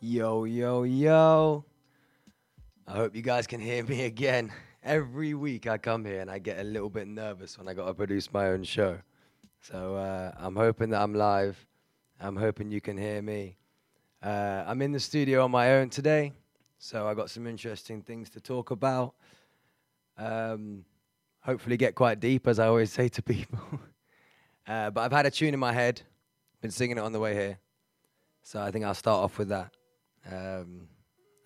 Yo, yo, yo. I hope you guys can hear me again. Every week I come here and I get a little bit nervous when I got to produce my own show. So uh, I'm hoping that I'm live. I'm hoping you can hear me. Uh, I'm in the studio on my own today, so I got some interesting things to talk about. Um, hopefully, get quite deep, as I always say to people. uh, but I've had a tune in my head, been singing it on the way here, so I think I'll start off with that. Um,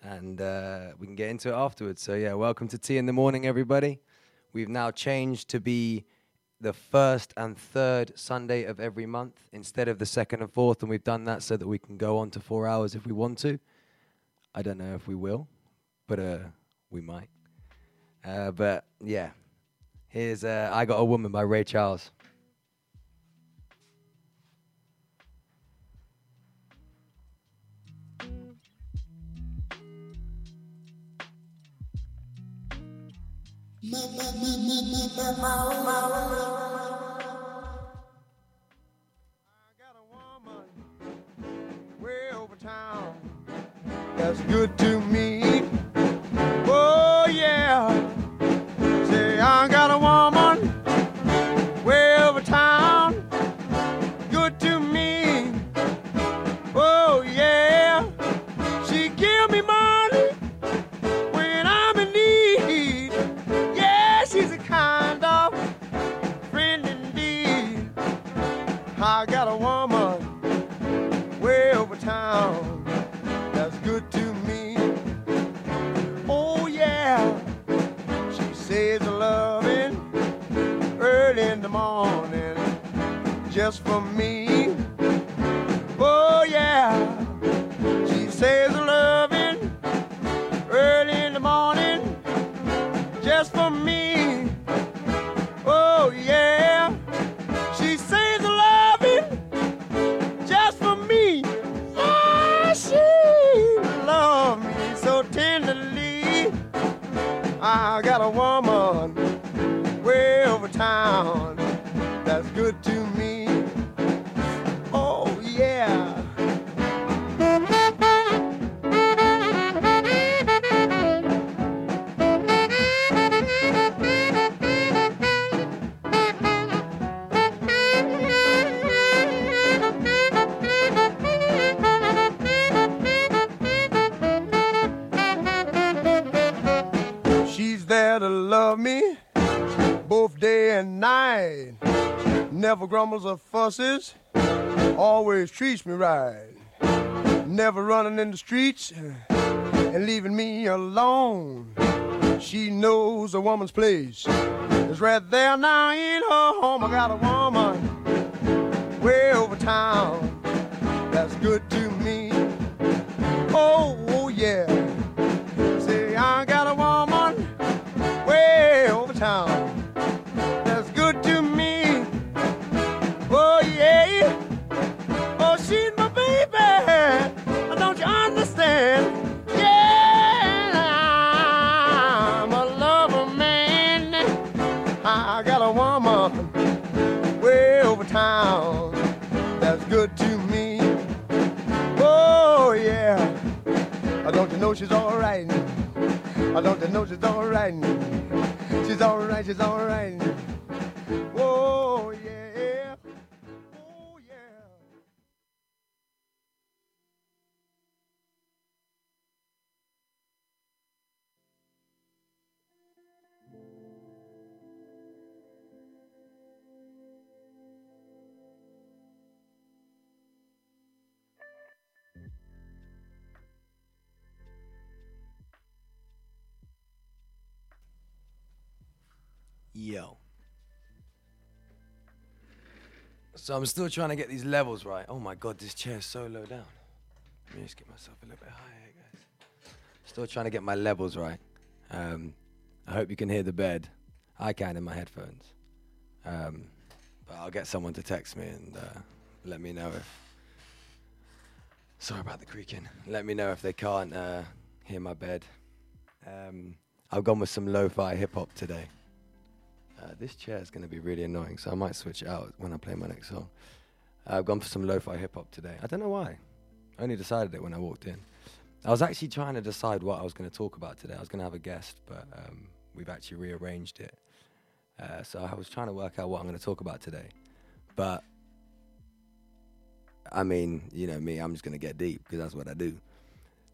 and uh, we can get into it afterwards. So, yeah, welcome to Tea in the Morning, everybody. We've now changed to be the first and third Sunday of every month instead of the second and fourth, and we've done that so that we can go on to four hours if we want to. I don't know if we will, but uh, we might. Uh, but yeah, here's uh, I Got a Woman by Ray Charles. way over town that's good to me. Just for me. Never grumbles or fusses, always treats me right. Never running in the streets eh, and leaving me alone. She knows a woman's place is right there now in her home. I got a woman way over town that's good to me. Oh, oh yeah. Say, I got a woman way over town know she's all right? I don't you know she's all right? She's all right, she's all right. Oh, yeah. Yo. So I'm still trying to get these levels right. Oh my god, this chair's so low down. Let me just get myself a little bit higher, guys. Still trying to get my levels right. Um, I hope you can hear the bed. I can in my headphones. Um, but I'll get someone to text me and uh, let me know if. Sorry about the creaking. Let me know if they can't uh, hear my bed. Um, I've gone with some lo fi hip hop today. Uh, this chair is going to be really annoying, so I might switch it out when I play my next song. Uh, I've gone for some lo-fi hip hop today. I don't know why. I only decided it when I walked in. I was actually trying to decide what I was going to talk about today. I was going to have a guest, but um, we've actually rearranged it. Uh, so I was trying to work out what I'm going to talk about today. But I mean, you know me, I'm just going to get deep because that's what I do.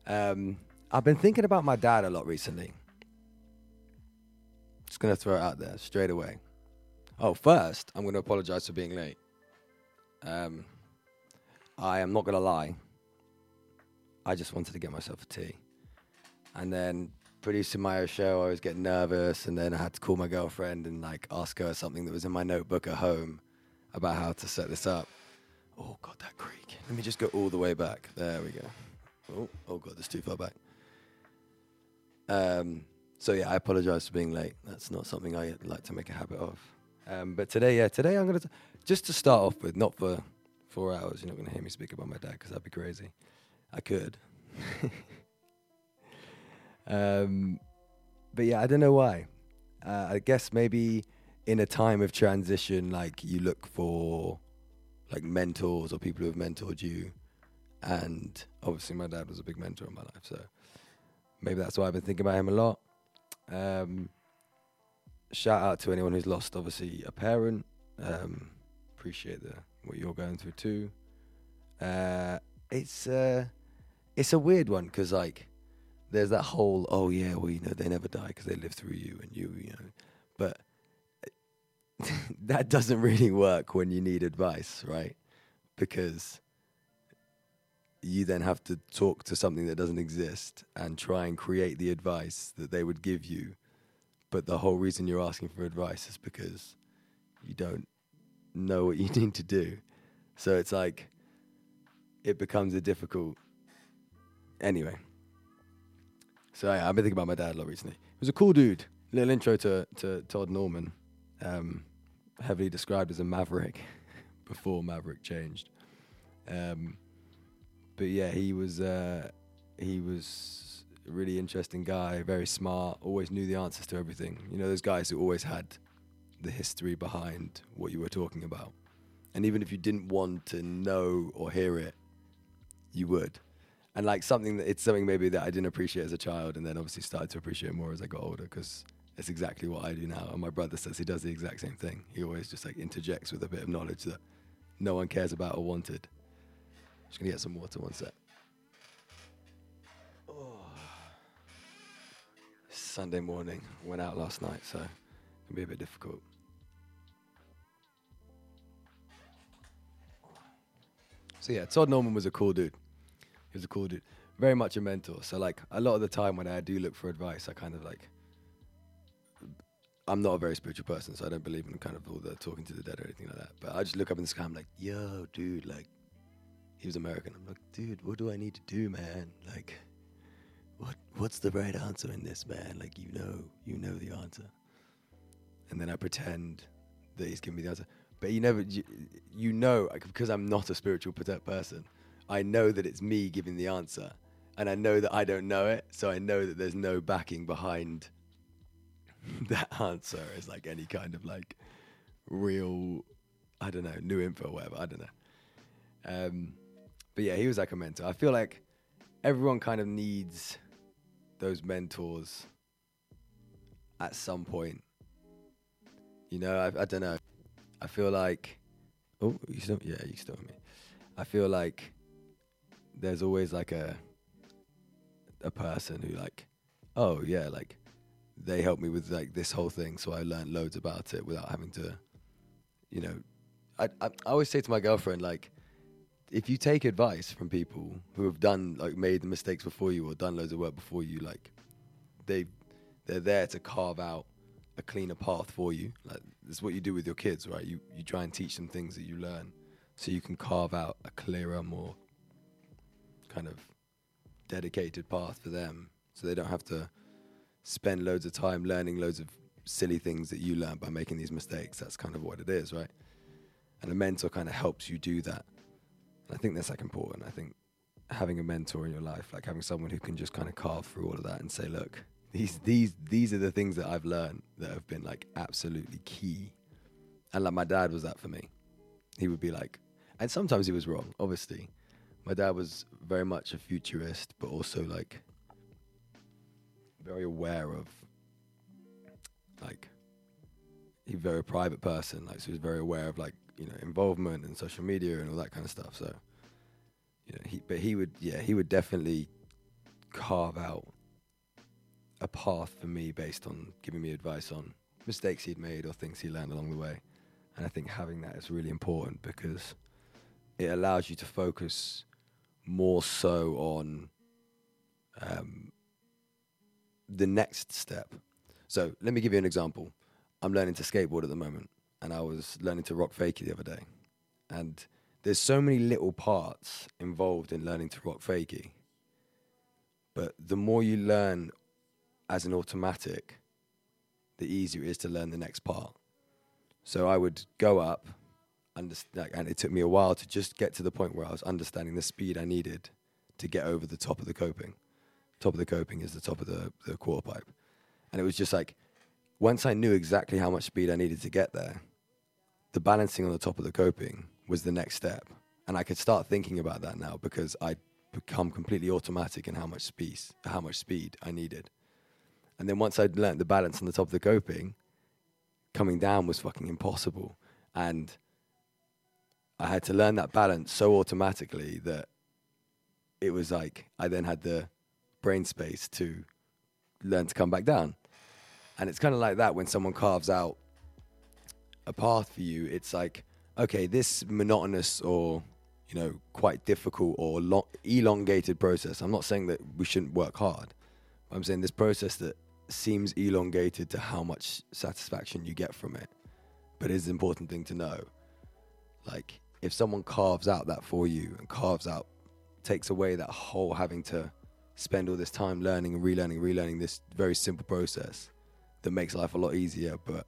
Um, I've been thinking about my dad a lot recently. Just to throw it out there straight away. Oh, first, I'm to apologize for being late. Um, I am not to lie. I just wanted to get myself a tea. And then producing my own show, I was getting nervous, and then I had to call my girlfriend and like ask her something that was in my notebook at home about how to set this up. Oh god, that creak. Let me just go all the way back. There we go. Oh, oh god, that's too far back. Um, so yeah, I apologize for being late. That's not something I like to make a habit of. Um, but today, yeah, today I'm gonna t- just to start off with, not for four hours. You're not gonna hear me speak about my dad because that'd be crazy. I could. um, but yeah, I don't know why. Uh, I guess maybe in a time of transition, like you look for like mentors or people who have mentored you, and obviously my dad was a big mentor in my life, so maybe that's why I've been thinking about him a lot. Um, shout out to anyone who's lost, obviously, a parent. Um, appreciate the what you're going through too. Uh, it's uh, it's a weird one because like there's that whole oh yeah well you know they never die because they live through you and you you know but that doesn't really work when you need advice right because you then have to talk to something that doesn't exist and try and create the advice that they would give you but the whole reason you're asking for advice is because you don't know what you need to do so it's like it becomes a difficult anyway so yeah, I've been thinking about my dad a lot recently. He was a cool dude. Little intro to, to Todd Norman, um, heavily described as a maverick before Maverick changed. Um, but yeah, he was uh, he was a really interesting guy, very smart, always knew the answers to everything. You know, those guys who always had the history behind what you were talking about, and even if you didn't want to know or hear it, you would and like something that it's something maybe that I didn't appreciate as a child, and then obviously started to appreciate more as I got older because it's exactly what I do now. And my brother says he does the exact same thing. He always just like interjects with a bit of knowledge that no one cares about or wanted. Just gonna get some water one sec. Oh. Sunday morning, went out last night, so it'll be a bit difficult. So yeah, Todd Norman was a cool dude. He was a cool dude. Very much a mentor. So like a lot of the time when I do look for advice, I kind of like I'm not a very spiritual person, so I don't believe in kind of all the talking to the dead or anything like that. But I just look up in the sky, I'm like, yo, dude, like he was American. I'm like, dude, what do I need to do, man? Like what what's the right answer in this, man? Like you know, you know the answer. And then I pretend that he's giving me the answer. But you never, you, you know, because I'm not a spiritual person, I know that it's me giving the answer, and I know that I don't know it, so I know that there's no backing behind that answer as like any kind of like real, I don't know, new info or whatever. I don't know. Um, but yeah, he was like a mentor. I feel like everyone kind of needs those mentors at some point. You know, I, I don't know. I feel like, oh, you still, yeah, you still me. I feel like there's always like a a person who like, oh yeah, like they helped me with like this whole thing, so I learned loads about it without having to, you know, I I, I always say to my girlfriend like, if you take advice from people who have done like made the mistakes before you or done loads of work before you, like they they're there to carve out a cleaner path for you. Like it's what you do with your kids, right? You you try and teach them things that you learn, so you can carve out a clearer, more kind of dedicated path for them so they don't have to spend loads of time learning loads of silly things that you learn by making these mistakes. That's kind of what it is, right? And a mentor kind of helps you do that. I think that's like important. I think having a mentor in your life, like having someone who can just kind of carve through all of that and say, look, these these these are the things that I've learned that have been like absolutely key. And like my dad was that for me. He would be like, and sometimes he was wrong. Obviously, my dad was very much a futurist, but also like very aware of like he's a very private person. Like so, he was very aware of like you know involvement and social media and all that kind of stuff. So you know, he but he would yeah he would definitely carve out a path for me based on giving me advice on mistakes he'd made or things he learned along the way. And I think having that is really important because it allows you to focus more so on um, the next step. So let me give you an example. I'm learning to skateboard at the moment, and I was learning to rock fakie the other day. And there's so many little parts involved in learning to rock fakie. But the more you learn as an automatic, the easier it is to learn the next part. So I would go up, and it took me a while to just get to the point where I was understanding the speed I needed to get over the top of the coping. Top of the coping is the top of the, the quarter pipe. And it was just like, once I knew exactly how much speed I needed to get there, the balancing on the top of the coping was the next step. And I could start thinking about that now because I'd become completely automatic in how much speed, how much speed I needed. And then once I'd learnt the balance on the top of the coping, coming down was fucking impossible. And I had to learn that balance so automatically that it was like I then had the brain space to learn to come back down. And it's kind of like that when someone carves out a path for you. It's like, okay, this monotonous or you know quite difficult or long, elongated process. I'm not saying that we shouldn't work hard. I'm saying this process that seems elongated to how much satisfaction you get from it, but it's an important thing to know. Like if someone carves out that for you and carves out, takes away that whole having to spend all this time learning and relearning, relearning this very simple process that makes life a lot easier, but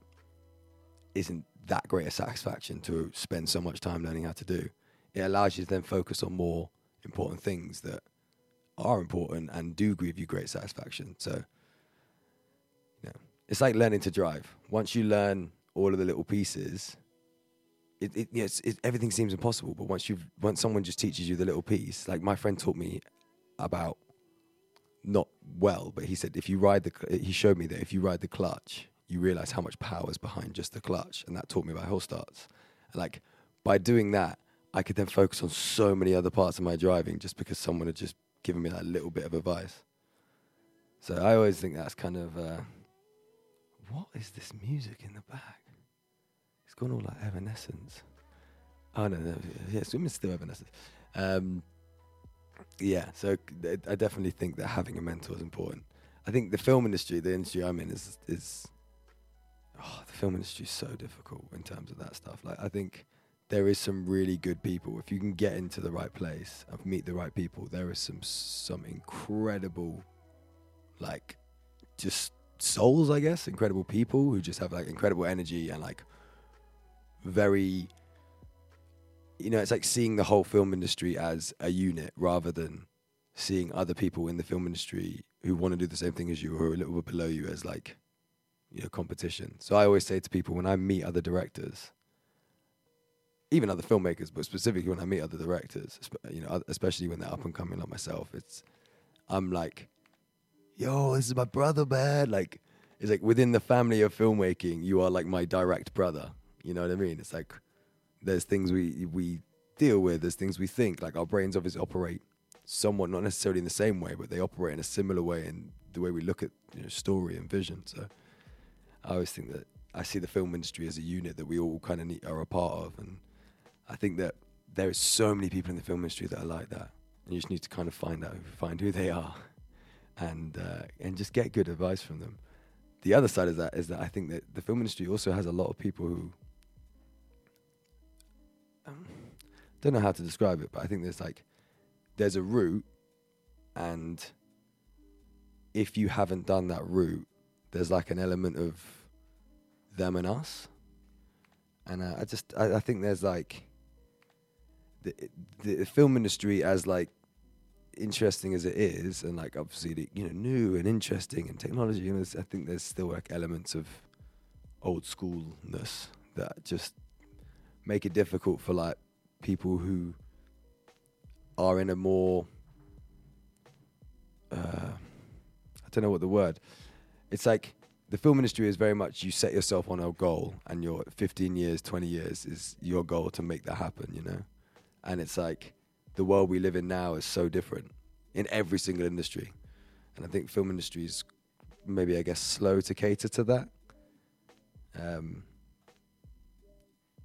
isn't that great a satisfaction to spend so much time learning how to do. It allows you to then focus on more important things that are important and do give you great satisfaction. So, you know, it's like learning to drive. Once you learn all of the little pieces, it, it, yes, it, everything seems impossible. But once you've, once someone just teaches you the little piece, like my friend taught me about not well, but he said if you ride the, he showed me that if you ride the clutch, you realize how much power is behind just the clutch, and that taught me about hill starts. Like by doing that, I could then focus on so many other parts of my driving just because someone had just given me that little bit of advice. So I always think that's kind of uh, what is this music in the back? It's gone all like Evanescence. Oh no, no yeah, it's still Evanescence. Um, yeah, so I definitely think that having a mentor is important. I think the film industry, the industry I'm in, is is oh, the film industry is so difficult in terms of that stuff. Like I think there is some really good people. If you can get into the right place and meet the right people, there is some some incredible, like, just souls, I guess, incredible people who just have like incredible energy and like very you know, it's like seeing the whole film industry as a unit rather than seeing other people in the film industry who want to do the same thing as you or a little bit below you as like, you know, competition. So I always say to people when I meet other directors, even other filmmakers, but specifically when I meet other directors, you know, especially when they're up and coming like myself, it's, I'm like, yo, this is my brother, man. Like, it's like within the family of filmmaking, you are like my direct brother. You know what I mean? It's like, there's things we we deal with, there's things we think. Like our brains obviously operate somewhat, not necessarily in the same way, but they operate in a similar way in the way we look at you know, story and vision. So I always think that I see the film industry as a unit that we all kind of are a part of, and I think that there is so many people in the film industry that are like that, and you just need to kind of find out, find who they are, and uh, and just get good advice from them. The other side of that is that I think that the film industry also has a lot of people who um, don't know how to describe it, but I think there's like there's a route, and if you haven't done that route, there's like an element of them and us, and uh, I just I, I, think there's like the the film industry as like interesting as it is, and like obviously you know new and interesting and technology, know, I think there's still like elements of old schoolness that just make it difficult for like people who are in a more uh, I don't know what the word. It's like the film industry is very much you set yourself on a goal, and your 15 years, 20 years is your goal to make that happen. You know, and it's like the world we live in now is so different in every single industry, and I think film industry is maybe I guess slow to cater to that. Um,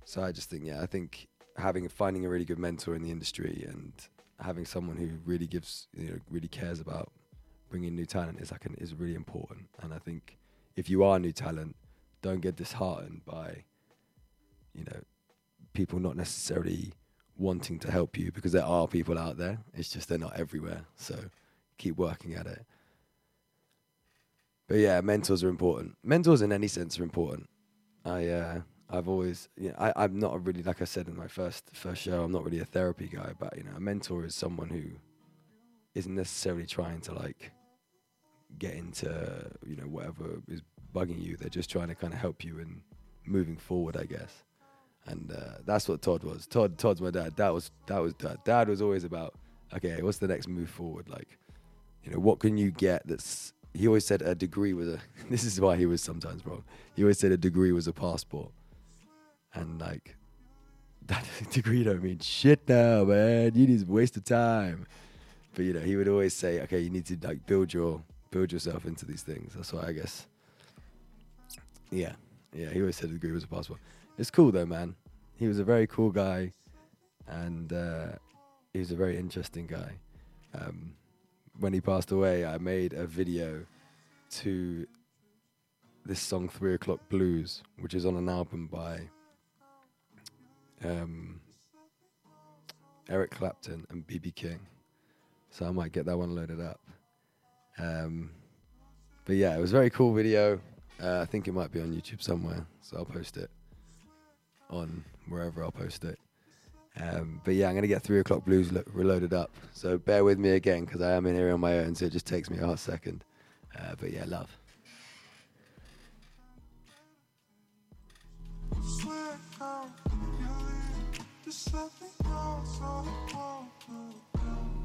so I just think, yeah, I think having finding a really good mentor in the industry and having someone who really gives, you know, really cares about bringing new talent is like an, is really important. And I think if you are new talent, don't get disheartened by, you know, people not necessarily wanting to help you because there are people out there. It's just they're not everywhere. So keep working at it. But yeah, mentors are important. Mentors in any sense are important. I uh, I've always you know, I, I'm not really like I said in my first first show, I'm not really a therapy guy, but you know, a mentor is someone who isn't necessarily trying to like get into, you know, whatever is bugging you. They're just trying to kind of help you in moving forward, I guess. And uh, that's what Todd was. Todd Todd's my dad. That was that was dad. Dad was always about, okay, what's the next move forward? Like, you know, what can you get that's he always said a degree was a this is why he was sometimes wrong. He always said a degree was a passport. And like that degree don't mean shit now, man. You a waste of time. But you know, he would always say, okay, you need to like build your build yourself into these things. That's why I guess. Yeah. Yeah, he always said the degree was passport. It's cool though, man. He was a very cool guy and uh, he was a very interesting guy. Um, when he passed away, I made a video to this song Three O'Clock Blues, which is on an album by um, Eric Clapton and BB King. So I might get that one loaded up. Um, but yeah, it was a very cool video. Uh, I think it might be on YouTube somewhere, so I'll post it on wherever I'll post it. Um, but yeah, I'm gonna get three o'clock blues lo- reloaded up. So bear with me again because I am in here on my own, so it just takes me a hot second. Uh, but yeah, love. Well,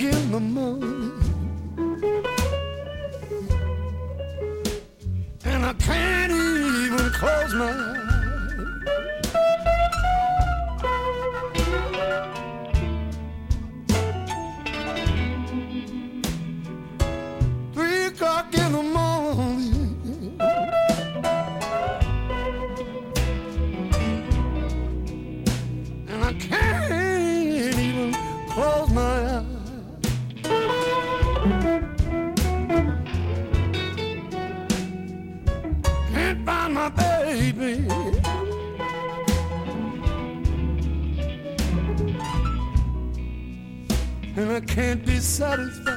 in the morning. Satisfied.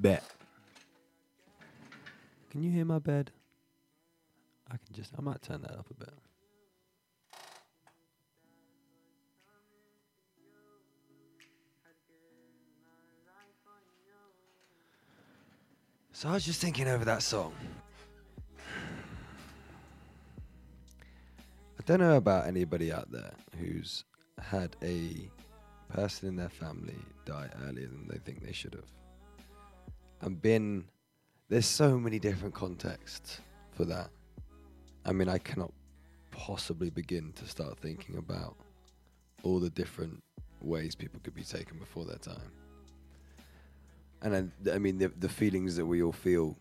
Back. Can you hear my bed? I can just, I might turn that up a bit. So I was just thinking over that song. I don't know about anybody out there who's had a person in their family die earlier than they think they should have. And been there's so many different contexts for that. I mean, I cannot possibly begin to start thinking about all the different ways people could be taken before their time. And I, I mean, the, the feelings that we all feel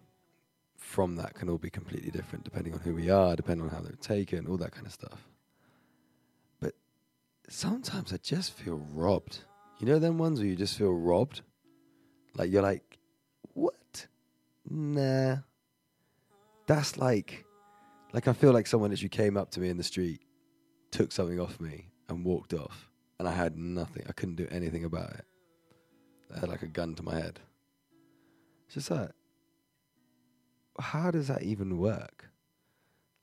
from that can all be completely different depending on who we are, depending on how they're taken, all that kind of stuff. But sometimes I just feel robbed. You know, them ones where you just feel robbed? Like, you're like, what? Nah. That's like, like I feel like someone literally came up to me in the street, took something off me, and walked off. And I had nothing. I couldn't do anything about it. I had like a gun to my head. It's just like, how does that even work?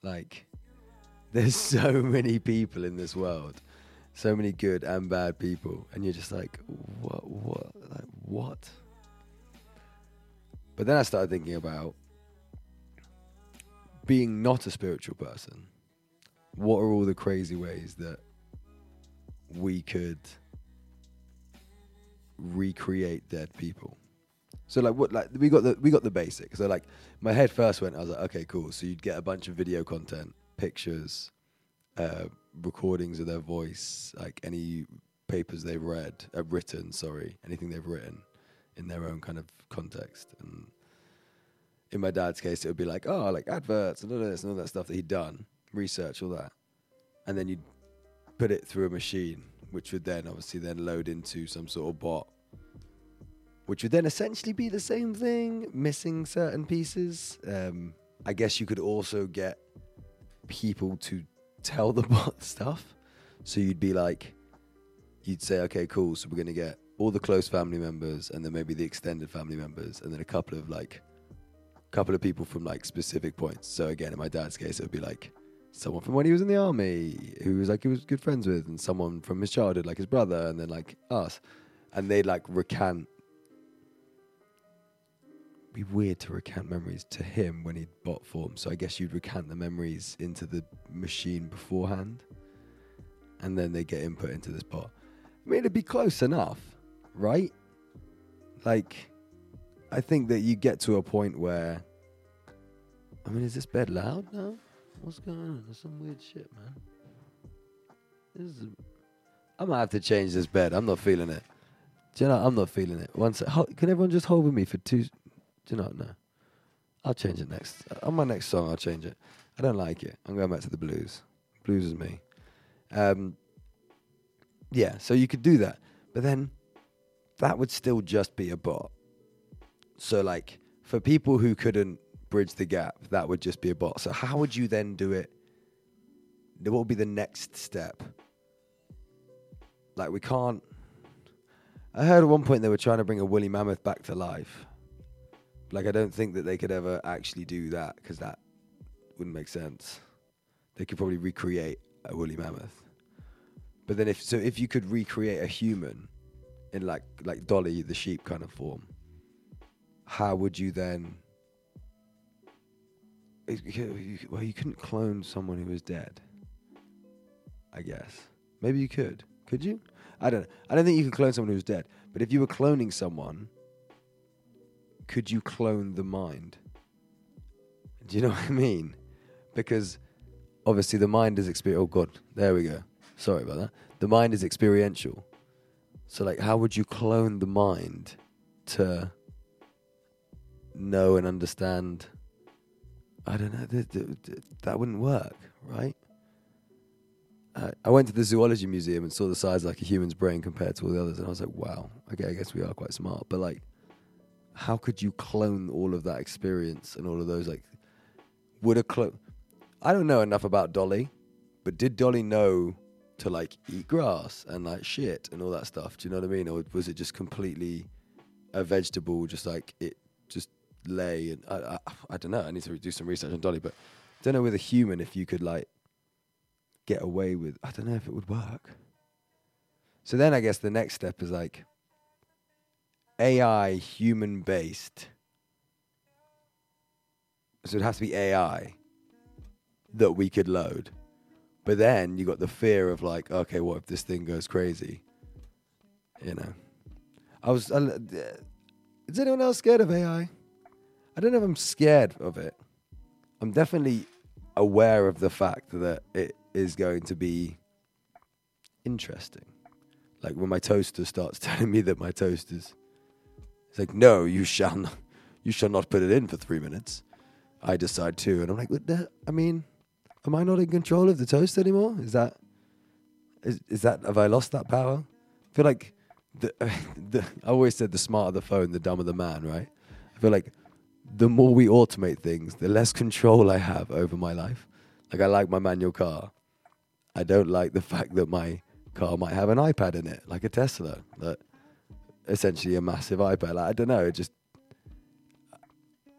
Like, there's so many people in this world, so many good and bad people, and you're just like, what, what, like, what? But then I started thinking about being not a spiritual person. What are all the crazy ways that we could recreate dead people? So like what like we got the we got the basics. So like my head first went, I was like, okay, cool. So you'd get a bunch of video content, pictures, uh, recordings of their voice, like any papers they've read, uh, written, sorry, anything they've written in their own kind of context. And in my dad's case, it would be like, oh, like adverts and all this and all that stuff that he'd done, research, all that, and then you'd put it through a machine, which would then obviously then load into some sort of bot which would then essentially be the same thing, missing certain pieces. Um, I guess you could also get people to tell the bot stuff. So you'd be like, you'd say, okay, cool. So we're gonna get all the close family members, and then maybe the extended family members, and then a couple of like, couple of people from like specific points. So again, in my dad's case, it would be like someone from when he was in the army, who was like he was good friends with, and someone from his childhood, like his brother, and then like us, and they'd like recant. Be weird to recount memories to him when he'd bot form. So I guess you'd recant the memories into the machine beforehand, and then they get input into this bot. I mean, it'd be close enough, right? Like, I think that you get to a point where. I mean, is this bed loud now? What's going on? There's some weird shit, man. This is. I might have to change this bed. I'm not feeling it. Do you know? I'm not feeling it. One sec. Can everyone just hold with me for two? Do you know? No. I'll change it next. On my next song, I'll change it. I don't like it. I'm going back to the blues. Blues is me. Um, yeah, so you could do that. But then that would still just be a bot. So, like, for people who couldn't bridge the gap, that would just be a bot. So, how would you then do it? What would be the next step? Like, we can't. I heard at one point they were trying to bring a woolly mammoth back to life. Like, I don't think that they could ever actually do that because that wouldn't make sense. They could probably recreate a woolly mammoth. But then if so if you could recreate a human in like like Dolly the sheep kind of form, how would you then well you couldn't clone someone who was dead. I guess. Maybe you could. Could you? I don't know. I don't think you could clone someone who's dead. But if you were cloning someone, could you clone the mind? Do you know what I mean? Because obviously the mind is experiential. Oh God, there we go. Sorry about that. The mind is experiential. So like, how would you clone the mind to know and understand? I don't know. Th- th- th- that wouldn't work, right? Uh, I went to the zoology museum and saw the size of like a human's brain compared to all the others, and I was like, wow. Okay, I guess we are quite smart, but like, how could you clone all of that experience and all of those like? Would a clone? I don't know enough about Dolly, but did Dolly know to like eat grass and like shit and all that stuff? Do you know what I mean? Or was it just completely a vegetable, just like it just lay and I, I, I don't know. I need to do some research on Dolly, but I don't know with a human if you could like get away with. I don't know if it would work. So then I guess the next step is like AI human based. So it has to be AI that we could load. But then you got the fear of like, okay, what if this thing goes crazy? You know, I was. I, is anyone else scared of AI? I don't know if I'm scared of it. I'm definitely aware of the fact that it is going to be interesting. Like when my toaster starts telling me that my toast is, it's like, no, you shall not, you shall not put it in for three minutes. I decide to, and I'm like, I mean, am I not in control of the toast anymore? Is that, is, is that, have I lost that power? I feel like, the, the, I always said the smarter the phone, the dumber the man, right? I feel like the more we automate things, the less control I have over my life. Like I like my manual car. I don't like the fact that my car might have an iPad in it, like a Tesla, that essentially a massive iPad. Like, I don't know. It just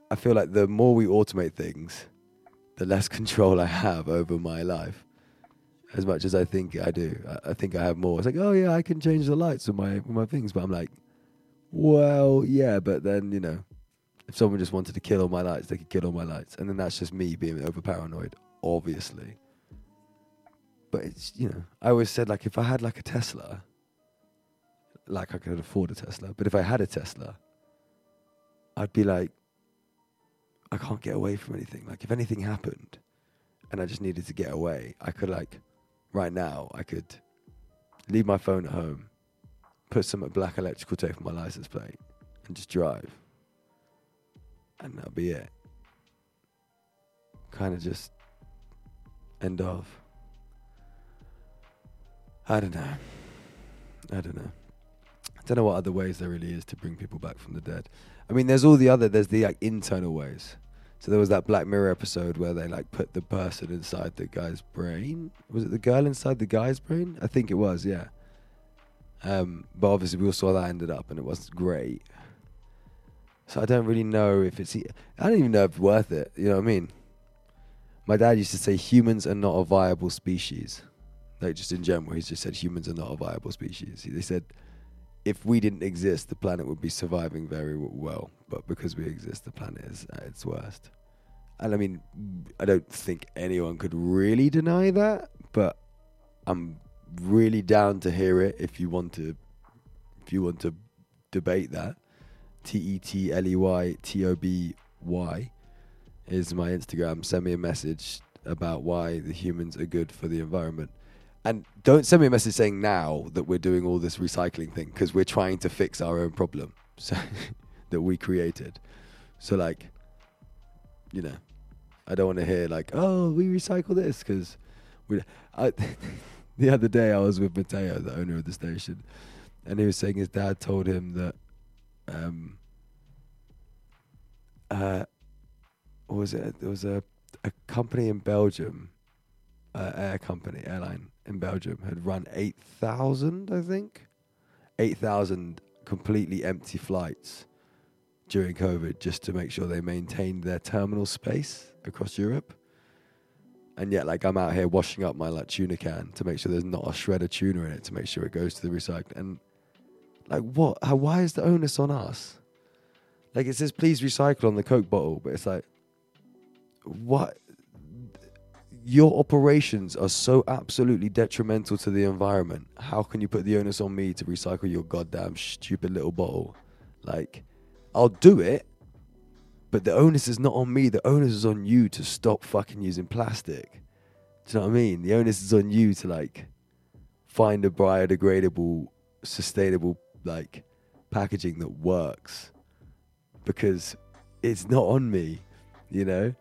I feel like the more we automate things, the less control I have over my life. As much as I think I do, I, I think I have more. It's like, oh yeah, I can change the lights with my with my things, but I'm like, well, yeah, but then you know, if someone just wanted to kill all my lights, they could kill all my lights, and then that's just me being over paranoid, obviously. But it's you know, I always said like if I had like a Tesla, like I could afford a Tesla, but if I had a Tesla, I'd be like, I can't get away from anything. Like if anything happened, and I just needed to get away, I could like, right now, I could leave my phone at home, put some black electrical tape on my license plate, and just drive and that'll be it. Kind of just end off. I don't know. I don't know. I don't know what other ways there really is to bring people back from the dead. I mean, there's all the other. There's the like internal ways. So there was that Black Mirror episode where they like put the person inside the guy's brain. Was it the girl inside the guy's brain? I think it was. Yeah. Um, but obviously, we all saw that ended up, and it wasn't great. So I don't really know if it's. I don't even know if it's worth it. You know what I mean? My dad used to say humans are not a viable species. Like just in general, he's just said humans are not a viable species. They said if we didn't exist, the planet would be surviving very well. But because we exist, the planet is at its worst. And I mean, I don't think anyone could really deny that. But I'm really down to hear it if you want to. If you want to debate that, T E T L E Y T O B Y is my Instagram. Send me a message about why the humans are good for the environment. And don't send me a message saying now that we're doing all this recycling thing because we're trying to fix our own problem so that we created. So like, you know, I don't want to hear like, oh, we recycle this because we. I, the other day I was with Mateo, the owner of the station, and he was saying his dad told him that, um, uh, what was it? There was a a company in Belgium, uh, air company, airline in Belgium, had run 8,000, I think, 8,000 completely empty flights during COVID just to make sure they maintained their terminal space across Europe. And yet, like, I'm out here washing up my like tuna can to make sure there's not a shred of tuna in it to make sure it goes to the recycling. And like, what? How? Why is the onus on us? Like, it says please recycle on the Coke bottle, but it's like, what? Your operations are so absolutely detrimental to the environment. How can you put the onus on me to recycle your goddamn stupid little bottle? Like, I'll do it, but the onus is not on me. The onus is on you to stop fucking using plastic. Do you know what I mean? The onus is on you to like find a biodegradable, sustainable like packaging that works because it's not on me, you know.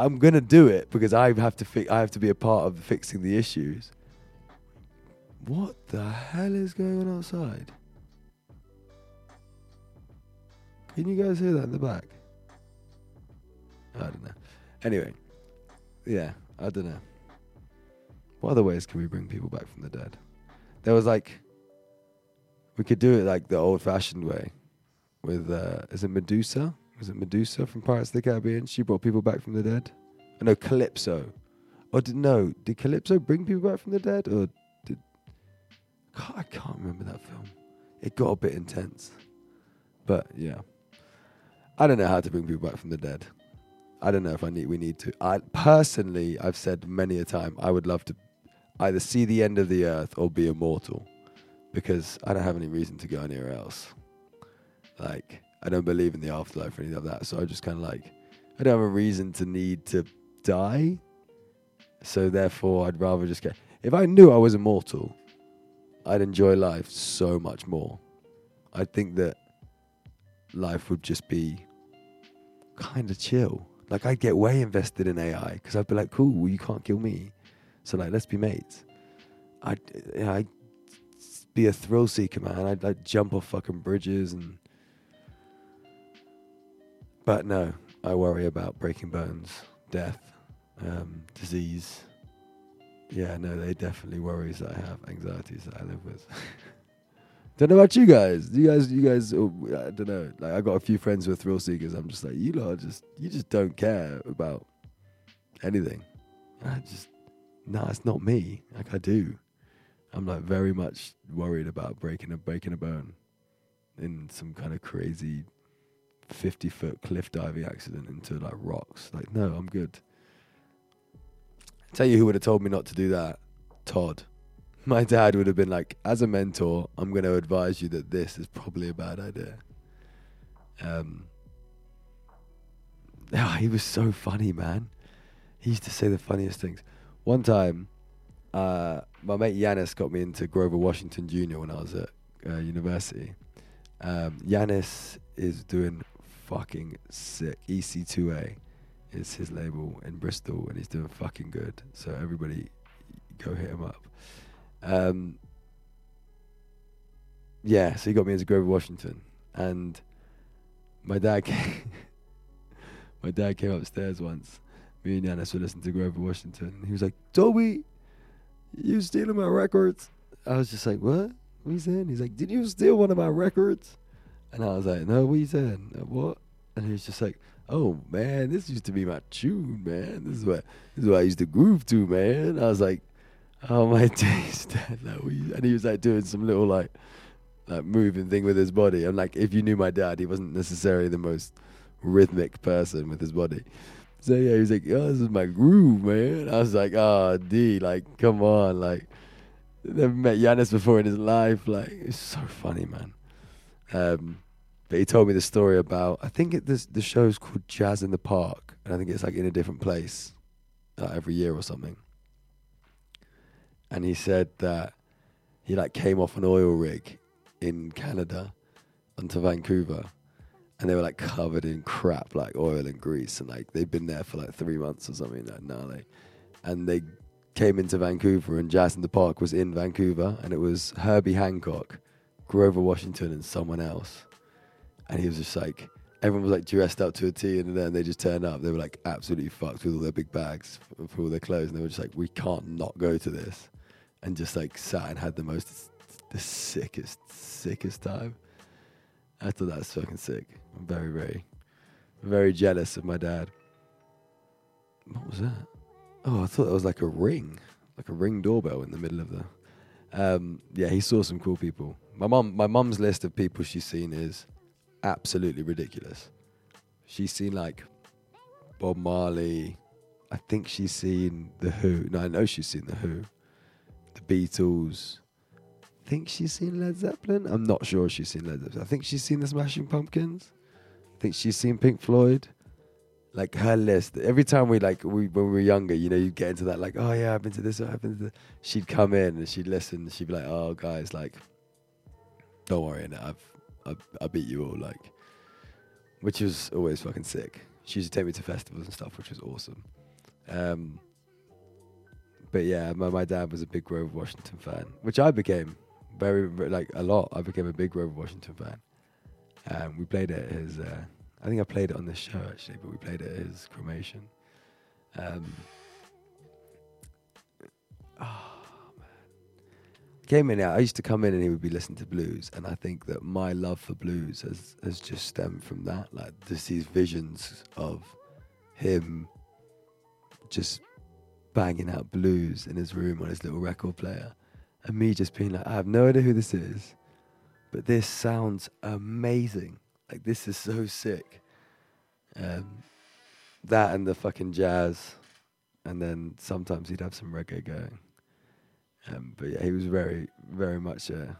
I'm gonna do it because I have to fi- I have to be a part of fixing the issues. What the hell is going on outside? Can you guys hear that in the back? I don't know. Anyway, yeah, I don't know. What other ways can we bring people back from the dead? There was like, we could do it like the old-fashioned way, with uh, is it Medusa? Was it Medusa from Pirates of the Caribbean? She brought people back from the dead. Oh, no, Calypso. Or did no? Did Calypso bring people back from the dead, or did? I can't remember that film. It got a bit intense, but yeah. I don't know how to bring people back from the dead. I don't know if I need we need to. I personally, I've said many a time, I would love to either see the end of the earth or be immortal, because I don't have any reason to go anywhere else. Like I don't believe in the afterlife or anything like that, so I just kind of like I don't have a reason to need to die. So therefore, I'd rather just get. If I knew I was immortal, I'd enjoy life so much more. I think that life would just be kind of chill. Like I'd get way invested in AI because I'd be like, "Cool, well, you can't kill me, so like let's be mates." I'd, I'd be a thrill seeker, man. I'd like jump off fucking bridges and. But no, I worry about breaking bones, death, um, disease. Yeah, no, they definitely worries that I have, anxieties that I live with. don't know about you guys. You guys, you guys, oh, I don't know. Like I got a few friends who are thrill seekers. I'm just like, you lot, just you just don't care about anything. I just, nah, it's not me. Like I do. I'm like very much worried about breaking a breaking a bone in some kind of crazy 50 foot cliff diving accident into like rocks. Like, no, I'm good. Tell you who would have told me not to do that? Todd. My dad would have been like, as a mentor, I'm going to advise you that this is probably a bad idea. Um, oh, he was so funny, man. He used to say the funniest things. One time, uh, my mate Yanis got me into Grover Washington Jr. when I was at uh, university. Um, Yanis is doing fucking sick. EC2A is his label in Bristol, and he's doing fucking good. So everybody, go hit him up. Um, yeah, so he got me into Grover Washington, and my dad came. my dad came upstairs once. Me and Yanis were listening to Grover Washington. He was like, "Toby, you stealing my records?" I was just like, "What?" what are you saying? He's like, did you steal one of my records? And I was like, no, what you saying? "Uh, What? And he was just like, oh man, this used to be my tune, man. This is what this is what I used to groove to, man. I was like, oh my dad. Like, and he was like doing some little like like moving thing with his body. And like, if you knew my dad, he wasn't necessarily the most rhythmic person with his body. So yeah, he was like, "Oh, this is my groove, man." I was like, "Oh, D, like, come on, like." Never met Yanis before in his life. Like, it's so funny, man. Um, but he told me the story about. I think it, this the show's called Jazz in the Park, and I think it's like in a different place uh, every year or something. And he said that he like came off an oil rig in Canada onto Vancouver, and they were like covered in crap like oil and grease, and like they'd been there for like three months or something like gnarly, and they came into Vancouver, and Jazz in the Park was in Vancouver, and it was Herbie Hancock, Grover Washington, and someone else, and he was just like. Everyone was like dressed up to a T, and then they just turned up. They were like absolutely fucked with all their big bags for, all their clothes, and they were just like, "We can't not go to this," and just like sat and had the most, the sickest, sickest time. I thought that was fucking sick. I'm very, very, very jealous of my dad. What was that? Oh, I thought that was like a ring, like a ring doorbell in the middle of the. Um, yeah, he saw some cool people. My mum, my mum's list of people she's seen is absolutely ridiculous. She's seen like Bob Marley. I think she's seen the Who. No, I know she's seen the Who, the Beatles. I think she's seen Led Zeppelin. I'm not sure she's seen Led Zeppelin. I think she's seen the Smashing Pumpkins. I think she's seen Pink Floyd. Like her list. Every time we like we when we were younger, you know, you get into that like, oh yeah, I've been to this, I've been to this. She'd come in and she'd listen. And she'd be like, oh guys, like, don't worry, innit, I've I, I beat you all, like, which was always fucking sick. She used to take me to festivals and stuff, which was awesome. Um, but yeah, my, my dad was a big Grover Washington fan, which I became very, very like a lot. I became a big Grover Washington fan. Um, we played at his. Uh, I think I played it on this show actually, but we played it his cremation. Um, oh man, came in. I used to come in and he would be listening to blues, and I think that my love for blues has has just stemmed from that. Like just these visions of him just banging out blues in his room on his little record player, and me just being like, I have no idea who this is, but this sounds amazing. Like this is so sick. Um, that and the fucking jazz, and then sometimes he'd have some reggae going. Um, but yeah, he was very, very much a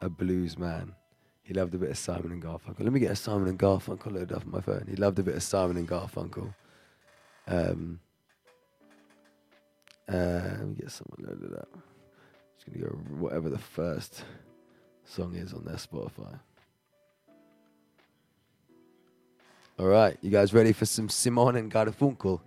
a blues man. He loved a bit of Simon and Garfunkel. Let me get a Simon and Garfunkel loaded up on my phone. He loved a bit of Simon and Garfunkel. Um, uh, let me get someone loaded up. Just gonna go whatever the first song is on their Spotify. All right, you guys ready for some Simon and Garfunkel?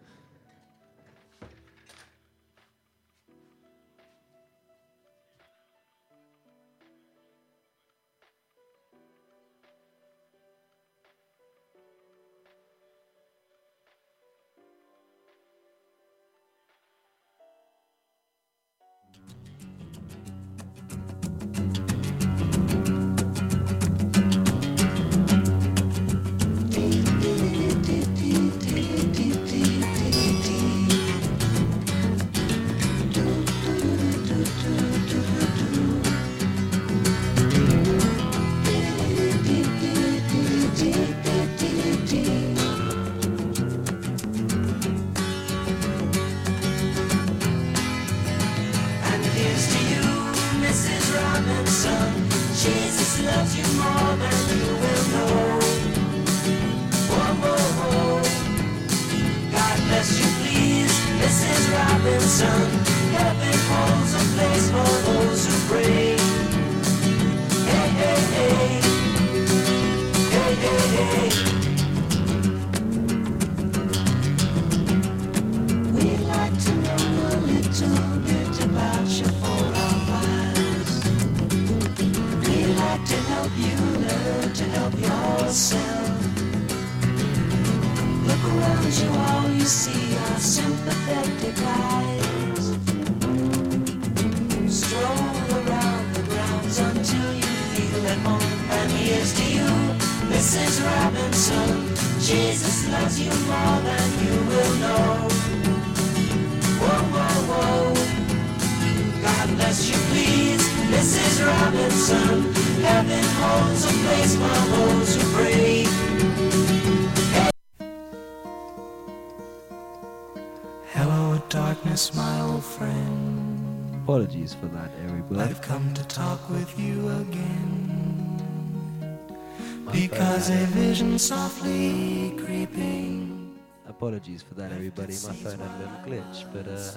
Softly creeping. Apologies for that, everybody. My phone had a little glitch, but uh,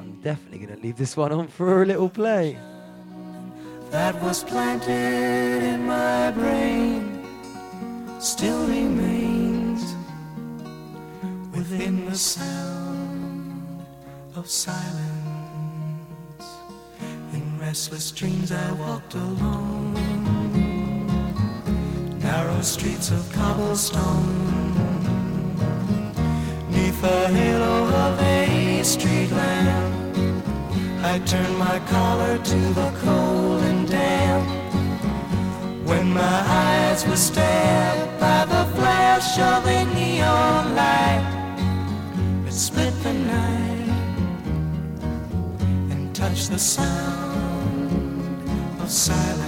I'm definitely going to leave this one on for a little play. that was planted in my brain still remains within the sound of silence. In restless dreams, I walked alone, narrow streets of cobblestone, neath the halo of a street lamp. I turned my collar to the cold and damp. When my eyes were stabbed by the flash of a neon light, it split the night and touched the sound of silence.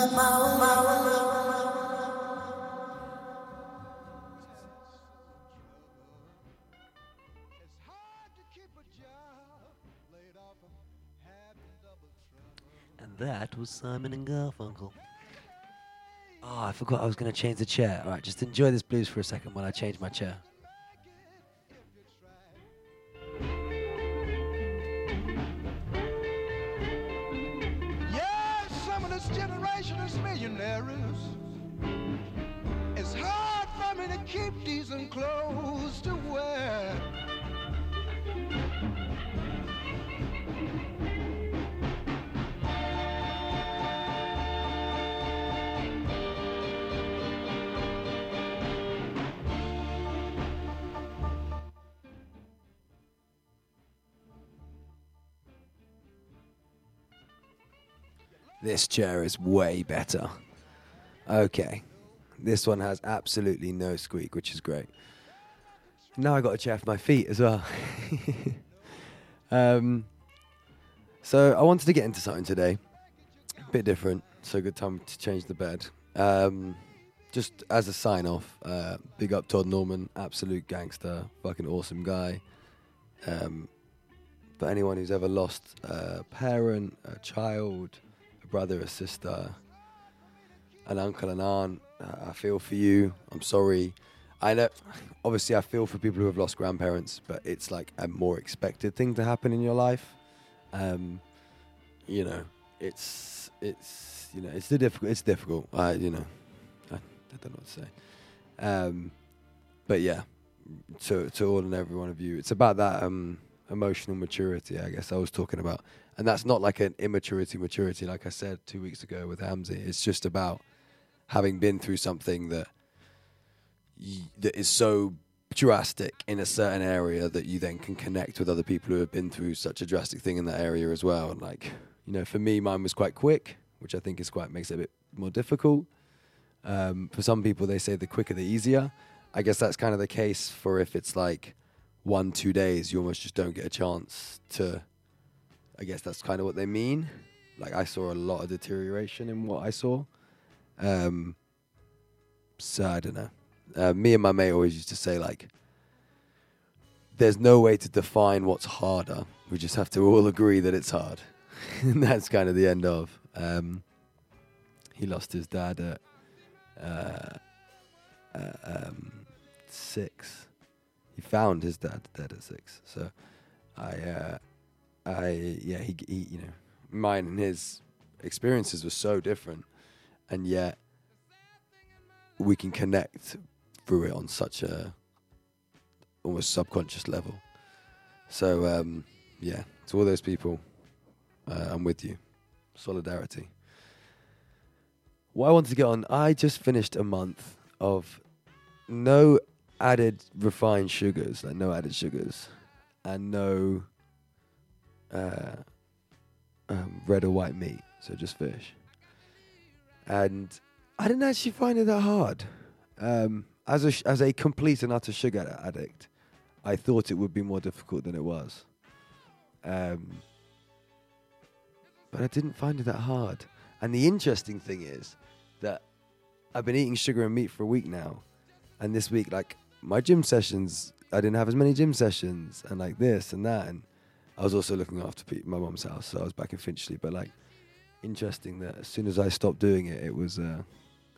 And that was Simon and Garfunkel. Oh, I forgot I was going to change the chair. All right, just enjoy this blues for a second while I change my chair. Clothes to wear. This chair is way better. Okay. This one has absolutely no squeak, which is great. Now I got a chair for my feet as well. um, so I wanted to get into something today. A bit different. So good time to change the bed. Um, just as a sign off, uh, big up Todd Norman, absolute gangster, fucking awesome guy. Um, for anyone who's ever lost a parent, a child, a brother, a sister, an uncle, an aunt, I feel for you. I'm sorry. I know, obviously, I feel for people who have lost grandparents, but it's like a more expected thing to happen in your life. Um, you know, it's it's you know it's the difficult. It's difficult. I you know, I, I don't know what to say. Um, but yeah, to to all and every one of you, it's about that um emotional maturity. I guess I was talking about, and that's not like an immaturity maturity, like I said two weeks ago with Hamzy. It's just about having been through something that that is so drastic in a certain area that you then can connect with other people who have been through such a drastic thing in that area as well. And like, you know, for me, mine was quite quick, which I think is quite makes it a bit more difficult. Um, for some people, they say the quicker the easier. I guess that's kind of the case for if it's like one two days, you almost just don't get a chance to. I guess that's kind of what they mean. Like I saw a lot of deterioration in what I saw. Um, so I don't know. Uh, me and my mate always used to say like, "There's no way to define what's harder. We just have to all agree that it's hard." and that's kind of the end of. Um, he lost his dad at uh, uh, um, six. He found his dad dead at six. So I, uh, I yeah, he, he, you know, mine and his experiences were so different, and yet we can connect it on such a almost subconscious level. So um, yeah, to all those people, uh, I'm with you. Solidarity. What I wanted to get on, I just finished a month of no added refined sugars, like no added sugars, and no uh, um, red or white meat, so just fish. And I didn't actually find it that hard. Um, as a as a complete and utter sugar addict, I thought it would be more difficult than it was. Um, but I didn't find it that hard. And the interesting thing is that I've been eating sugar and meat for a week now, and this week, like my gym sessions, I didn't have as many gym sessions, and like this and that, and I was also looking after my mom's house, so I was back in Finchley. But like, interesting that as soon as I stopped doing it, it was uh,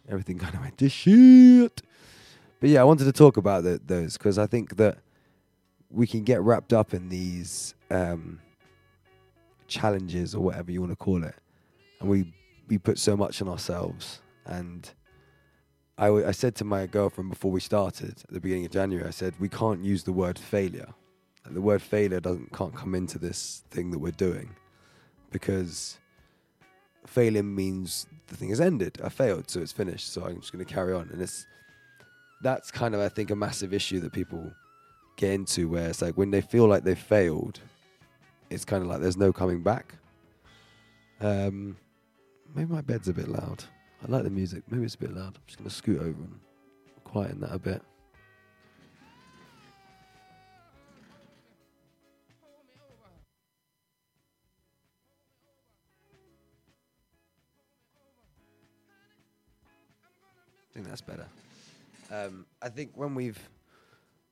everything kind of went to shit. But yeah, I wanted to talk about the, those because I think that we can get wrapped up in these um, challenges or whatever you want to call it, and we we put so much on ourselves. And I, w- I said to my girlfriend before we started at the beginning of January, I said we can't use the word failure. Like, the word failure doesn't can't come into this thing that we're doing because failing means the thing has ended. I failed, so it's finished. So I'm just going to carry on, and it's that's kind of I think a massive issue that people get into where it's like when they feel like they've failed, it's kind of like there's no coming back. Um, maybe my bed's a bit loud. I like the music. Maybe it's a bit loud. I'm just gonna scoot over and quieten that a bit. I think that's better. Um, I think when we've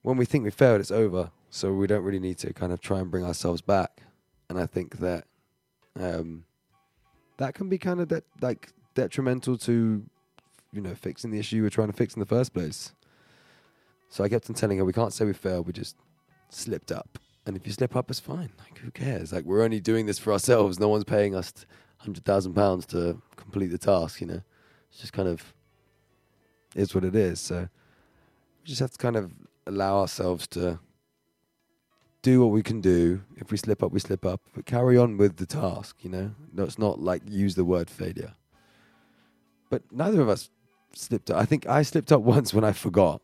when we think we failed, it's over. So we don't really need to kind of try and bring ourselves back. And I think that um, that can be kind of de- like detrimental to you know fixing the issue were trying to fix in the first place. So I kept on telling her we can't say we failed. We just slipped up. And if you slip up, it's fine. Like who cares? Like we're only doing this for ourselves. No one's paying us hundred thousand pounds to complete the task. You know, it's just kind of is what it is. So we just have to kind of allow ourselves to do what we can do. If we slip up, we slip up, but carry on with the task, you know? No, it's not like use the word failure. But neither of us slipped up. I think I slipped up once when I forgot.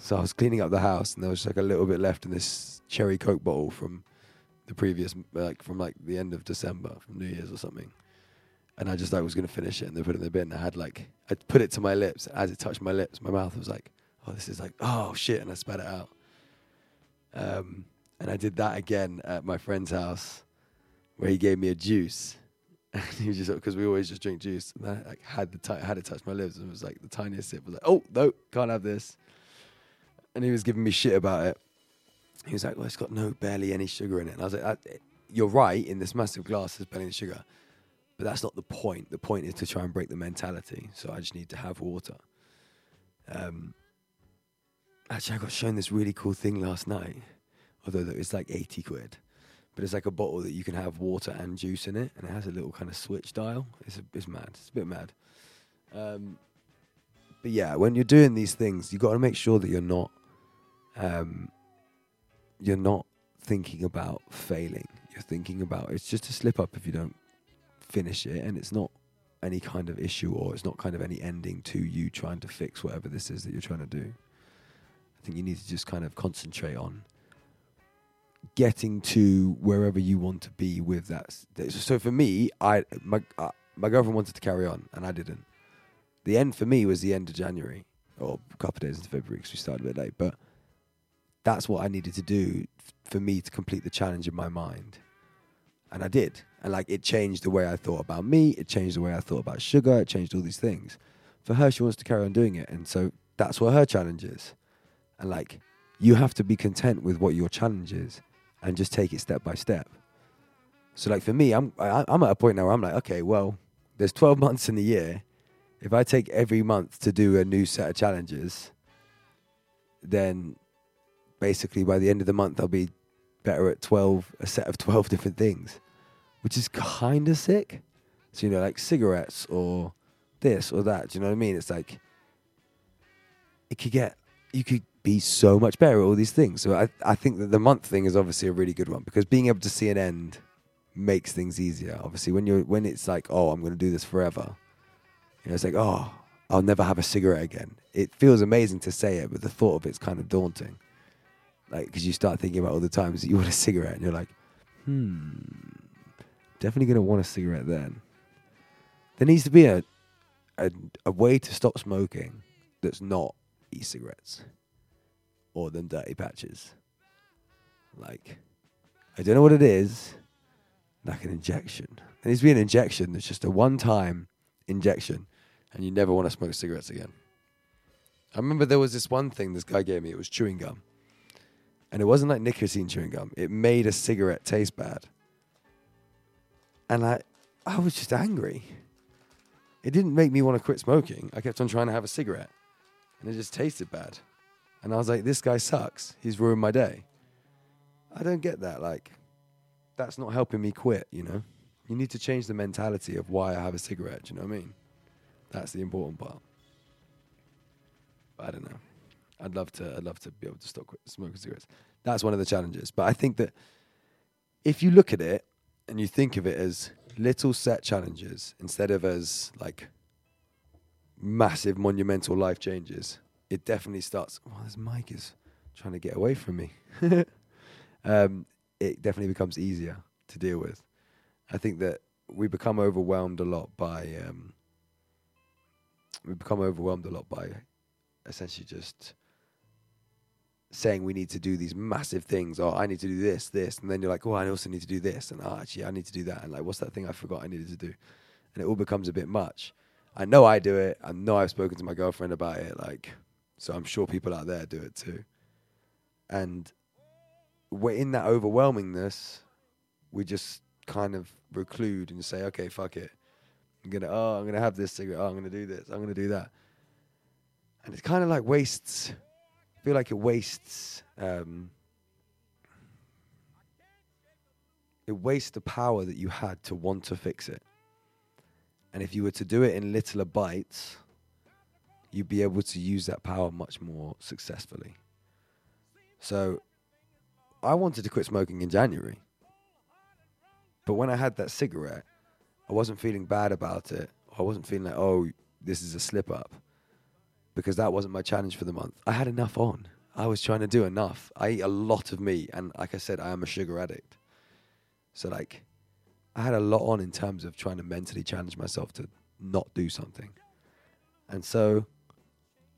So I was cleaning up the house and there was like a little bit left in this cherry coke bottle from the previous, like from like the end of December, from New Year's or something. And I just like was going to finish it and they put it in the bin. I had like, I put it to my lips. As it touched my lips, my mouth was like, oh, this is like, oh shit. And I spat it out. Um, and I did that again at my friend's house where he gave me a juice. And he was just, because we always just drink juice. And I like, had, the ti- had it touch my lips and it was like the tiniest sip. I was like, oh, no, can't have this. And he was giving me shit about it. He was like, well, it's got no, barely any sugar in it. And I was like, "That- you're right, in this massive glass, there's barely any sugar. But that's not the point. The point is to try and break the mentality. So I just need to have water. Um, actually, I got shown this really cool thing last night. Although it's like 80 quid. But it's like a bottle that you can have water and juice in it. And it has a little kind of switch dial. It's, a, it's mad. It's a bit mad. Um, but yeah, when you're doing these things, you got to make sure that you're not, um, you're not thinking about failing. You're thinking about it's just a slip up if you don't finish it, and it's not any kind of issue or it's not kind of any ending to you trying to fix whatever this is that you're trying to do. I think you need to just kind of concentrate on getting to wherever you want to be with that. So for me, I my uh, my girlfriend wanted to carry on, and I didn't. The end for me was the end of January, or a couple of days into February because we started a bit late. But that's what I needed to do f- for me to complete the challenge in my mind. And I did. And like it changed the way I thought about me, it changed the way I thought about sugar, it changed all these things. For her, she wants to carry on doing it. And so that's what her challenge is. And like you have to be content with what your challenge is and just take it step by step. So like for me, I'm I, I'm at a point now where I'm like, okay, well, there's 12 months in the year. If I take every month to do a new set of challenges, then basically by the end of the month I'll be better at 12 a set of 12 different things, which is kind of sick. So you know like cigarettes or this or that, do you know what I mean? It's like it could get you could be so much better at all these things. So I I think that the month thing is obviously a really good one because being able to see an end makes things easier. Obviously, when you're when it's like, oh, I'm going to do this forever, you know, it's like, oh, I'll never have a cigarette again. It feels amazing to say it, but the thought of it's kind of daunting. Like, because you start thinking about all the times that you want a cigarette, and you're like, hmm, definitely going to want a cigarette then. There needs to be a, a a way to stop smoking that's not e-cigarettes or them dirty patches. Like, I don't know what it is like an injection. There needs to be an injection that's just a one time injection and you never want to smoke cigarettes again. I remember there was this one thing this guy gave me, it was chewing gum. And it wasn't like nicotine chewing gum. It made a cigarette taste bad. And I I was just angry. It didn't make me want to quit smoking. I kept on trying to have a cigarette. And it just tasted bad. And I was like, this guy sucks. He's ruined my day. I don't get that. Like, that's not helping me quit, you know? You need to change the mentality of why I have a cigarette, do you know what I mean? That's the important part. But I don't know. I'd love to I'd love to be able to stop smoking cigarettes. That's one of the challenges. But I think that if you look at it and you think of it as little set challenges instead of as like massive monumental life changes, it definitely starts oh this mic is trying to get away from me. um, it definitely becomes easier to deal with. I think that we become overwhelmed a lot by um, we become overwhelmed a lot by essentially just saying we need to do these massive things. Oh, I need to do this, this, and then you're like, oh, I also need to do this, and oh, actually, I need to do that, and like, what's that thing I forgot I needed to do? And it all becomes a bit much. I know I do it. I know I've spoken to my girlfriend about it. Like, so I'm sure people out there do it too. And we're in that overwhelmingness, we just kind of reclude and say, okay, fuck it. I'm gonna, oh, I'm gonna have this cigarette. Oh, I'm gonna do this. I'm gonna do that. And it kind of like wastes. Feel like it wastes. Um, it wastes the power that you had to want to fix it. And if you were to do it in littler bites, you'd be able to use that power much more successfully. So I wanted to quit smoking in January. But when I had that cigarette, I wasn't feeling bad about it. I wasn't feeling like, oh, this is a slip up. Because that wasn't my challenge for the month. I had enough on. I was trying to do enough. I eat a lot of meat. And like I said, I am a sugar addict. So, like, I had a lot on in terms of trying to mentally challenge myself to not do something. And so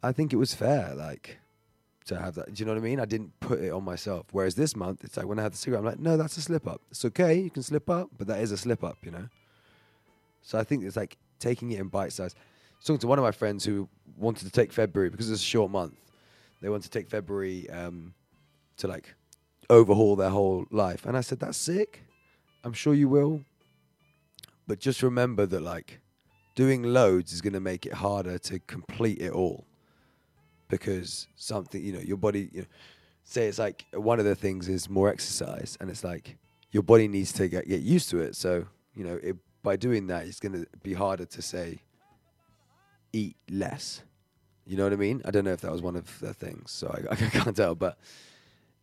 I think it was fair, like, to have that. Do you know what I mean? I didn't put it on myself. Whereas this month, it's like when I had the cigarette, I'm like, no, that's a slip up. It's okay, you can slip up, but that is a slip up, you know? So I think it's like taking it in bite size. Talking to one of my friends who wanted to take February because it's a short month. They wanted to take February um, to like overhaul their whole life. And I said, that's sick. I'm sure you will. But just remember that like doing loads is going to make it harder to complete it all because something you know your body you know, say it's like one of the things is more exercise and it's like your body needs to get, get used to it so you know it, by doing that it's going to be harder to say eat less you know what i mean i don't know if that was one of the things so i, I can't tell but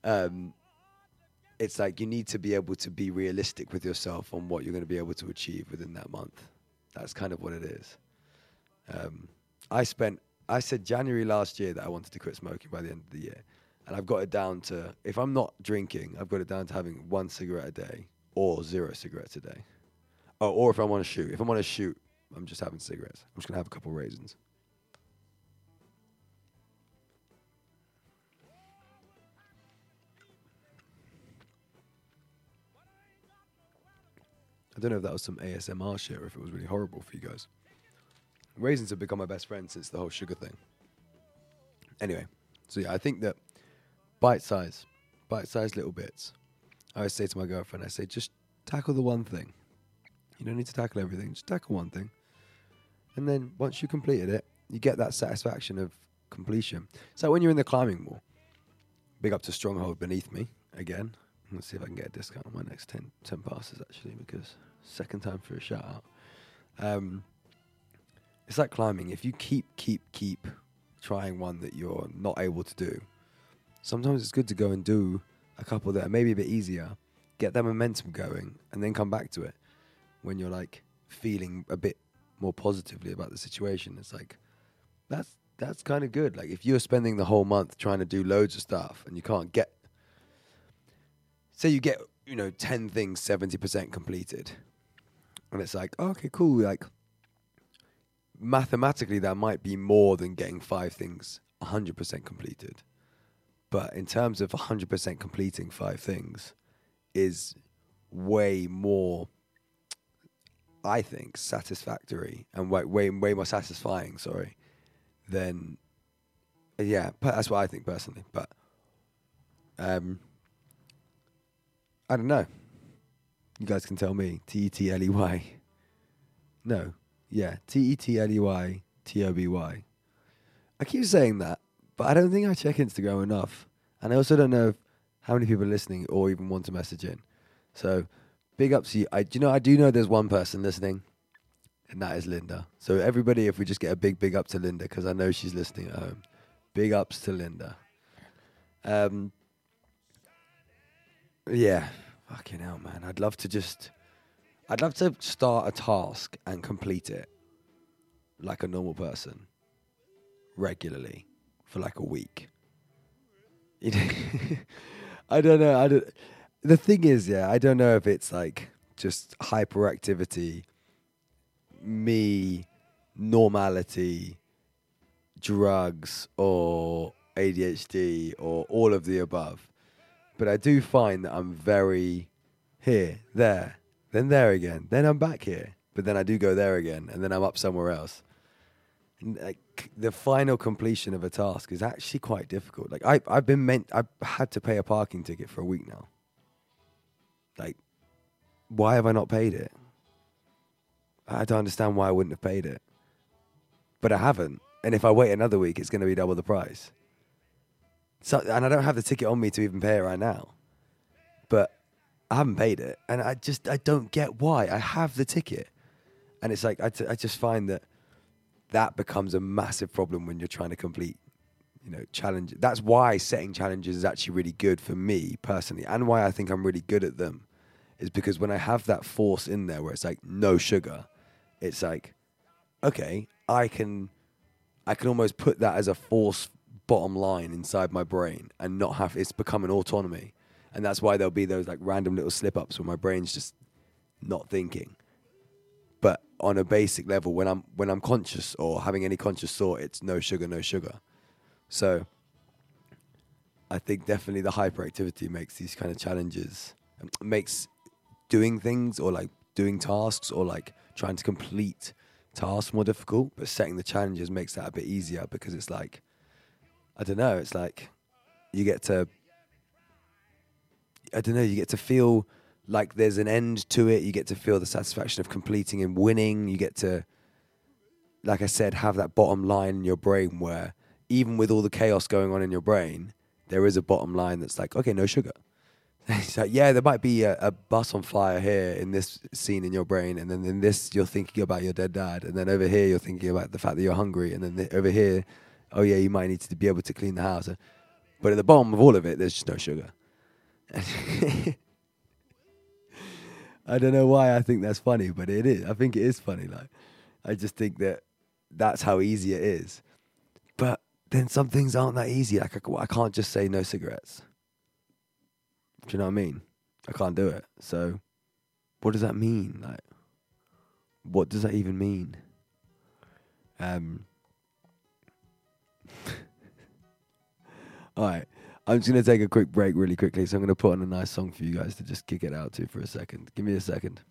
um it's like you need to be able to be realistic with yourself on what you're going to be able to achieve within that month that's kind of what it is um, i spent I said January last year that I wanted to quit smoking by the end of the year. And I've got it down to, if I'm not drinking, I've got it down to having one cigarette a day or zero cigarettes a day. Oh, or if I want to shoot. If I want to shoot, I'm just having cigarettes. I'm just to have a couple raisins. I don't know if that was some ASMR shit or if it was really horrible for you guys. Raisins have become my best friend since the whole sugar thing. Anyway, so yeah, I think that bite size, bite size little bits. I always say to my girlfriend, I say, just tackle the one thing. You don't need to tackle everything, just tackle one thing. And then once you completed it, you get that satisfaction of completion. So when you're in the climbing wall. Big up to Stronghold beneath me again. Let's see if I can get a discount on my next 10, 10 passes actually, because second time for a shout out. Um, it's like climbing. If you keep, keep, keep trying one that you're not able to do, sometimes it's good to go and do a couple that are maybe a bit easier, get that momentum going, and then come back to it when you're like feeling a bit more positively about the situation. It's like that's that's kind of good. Like if you're spending the whole month trying to do loads of stuff and you can't get, say you get you know ten things seventy percent completed, and it's like oh, okay, cool. Like mathematically, that might be more than getting five things hundred percent completed. But in terms of hundred percent completing five things, is way more I think satisfactory and way way, way more satisfying. Sorry, than yeah. That's what I think personally. But um, I don't know. You guys can tell me. T E T L E Y. No, yeah. T E T L E Y T O B Y. I keep saying that, but I don't think I check Instagram enough, and I also don't know how many people are listening or even want to message in. So big up to you. I do you know I do know there's one person listening, and that is Linda. So everybody, if we just get a big big up to Linda, because I know she's listening at home. Big ups to Linda. Um. Yeah, fucking hell, man. I'd love to just, I'd love to start a task and complete it, like a normal person, regularly, for like a week. You know, I don't know. I don't the thing is, yeah, I don't know if it's like just hyperactivity, me, normality, drugs, or ADHD, or all of the above. But I do find that I'm very here, there, then there again, then I'm back here, but then I do go there again, and then I'm up somewhere else. And like the final completion of a task is actually quite difficult. Like I, I've been meant, I've had to pay a parking ticket for a week now. Like, why have I not paid it? I don't understand why I wouldn't have paid it. But I haven't. And if I wait another week, it's going to be double the price. So, and I don't have the ticket on me to even pay it right now. But I haven't paid it. And I just, I don't get why. I have the ticket. And it's like, I, t- I just find that that becomes a massive problem when you're trying to complete you know, challenge. That's why setting challenges is actually really good for me personally, and why I think I'm really good at them, is because when I have that force in there where it's like no sugar, it's like, okay, I can, I can almost put that as a force bottom line inside my brain and not have it's become an autonomy, and that's why there'll be those like random little slip ups where my brain's just not thinking. But on a basic level, when I'm when I'm conscious or having any conscious thought, it's no sugar, no sugar. So I think definitely the hyperactivity makes these kind of challenges makes doing things or like doing tasks or like trying to complete tasks more difficult, but setting the challenges makes that a bit easier because it's like I don't know, it's like you get to I don't know, you get to feel like there's an end to it, you get to feel the satisfaction of completing and winning, you get to like I said, have that bottom line in your brain where even with all the chaos going on in your brain, there is a bottom line that's like, okay, no sugar. it's like, yeah, there might be a, a bus on fire here in this scene in your brain, and then in this you're thinking about your dead dad, and then over here you're thinking about the fact that you're hungry, and then th- over here, oh yeah, you might need to be able to clean the house. But at the bottom of all of it, there's just no sugar. I don't know why I think that's funny, but it is. I think it is funny. Like, I just think that that's how easy it is. But then some things aren't that easy. Like I can't just say no cigarettes. Do you know what I mean? I can't do it. So, what does that mean? Like, what does that even mean? Um. all right, I'm just gonna take a quick break, really quickly. So I'm gonna put on a nice song for you guys to just kick it out to for a second. Give me a second.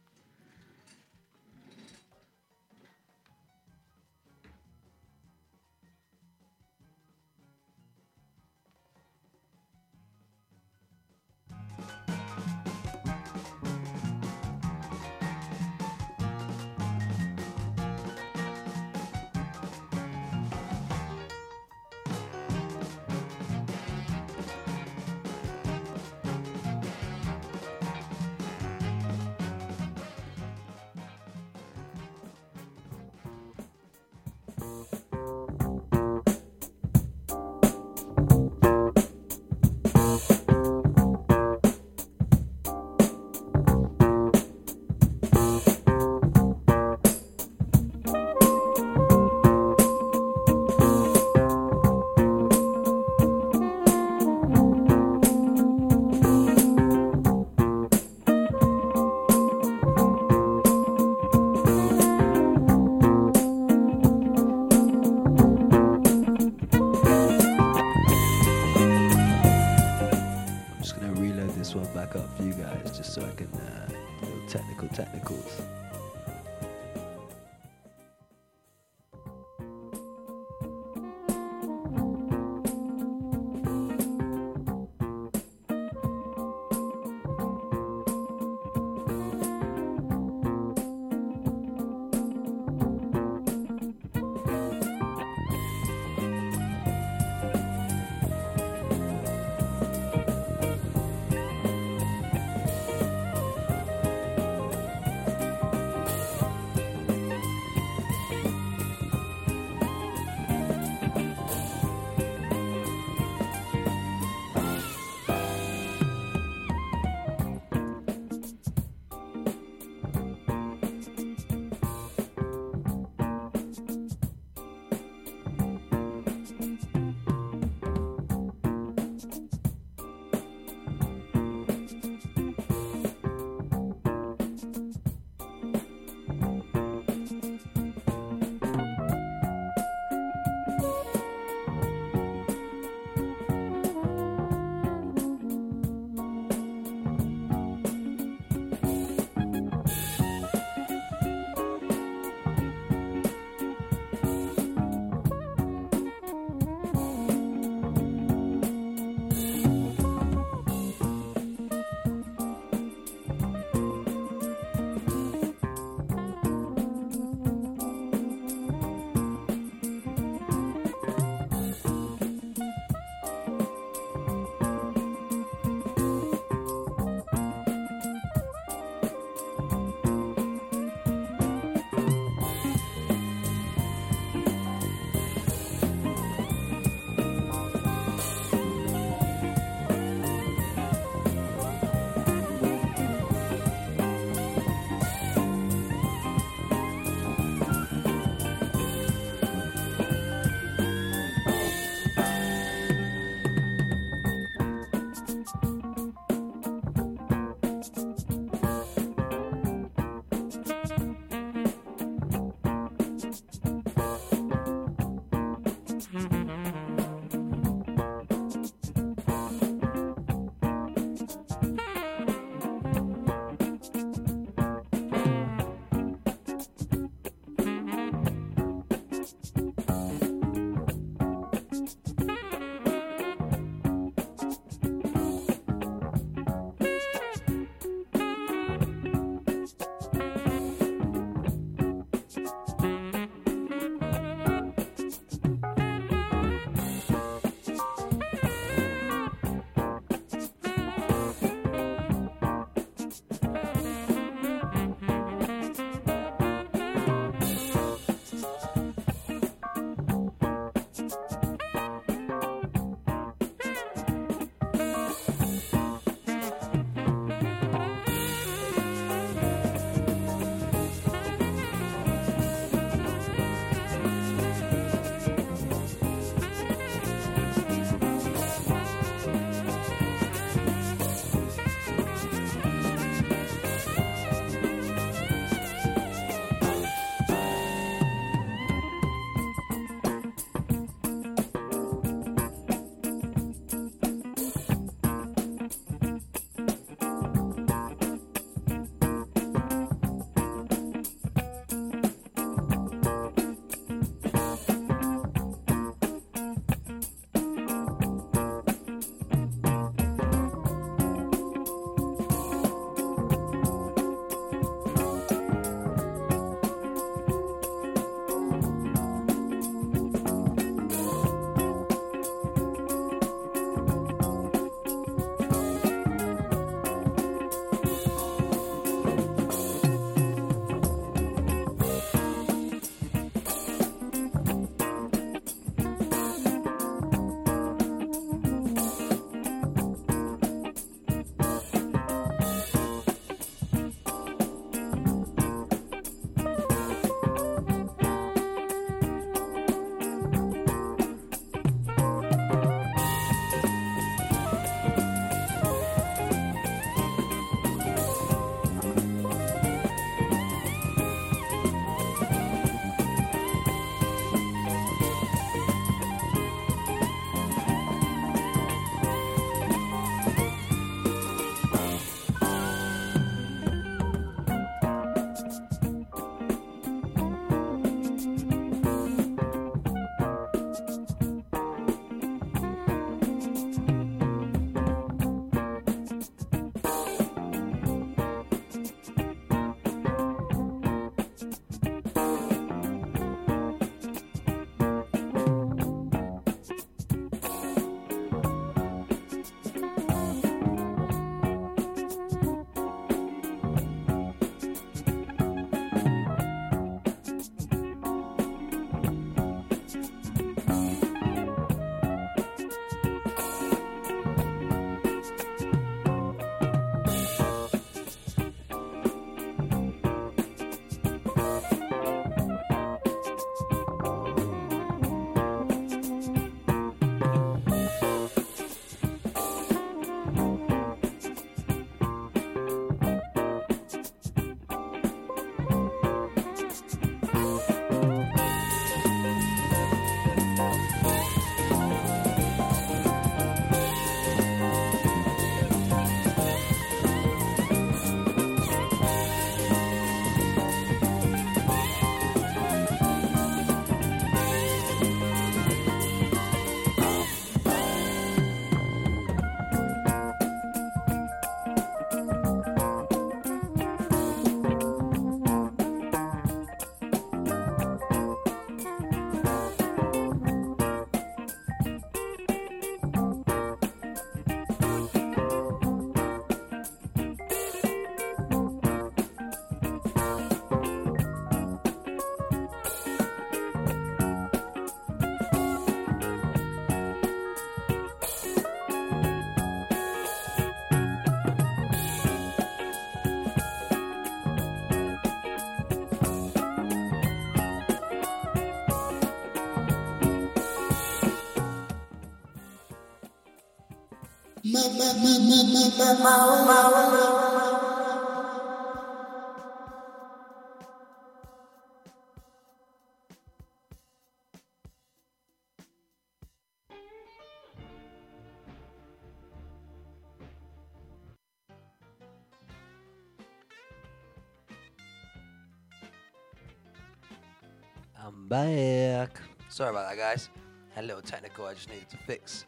I'm back. Sorry about that, guys. A little technical I just needed to fix.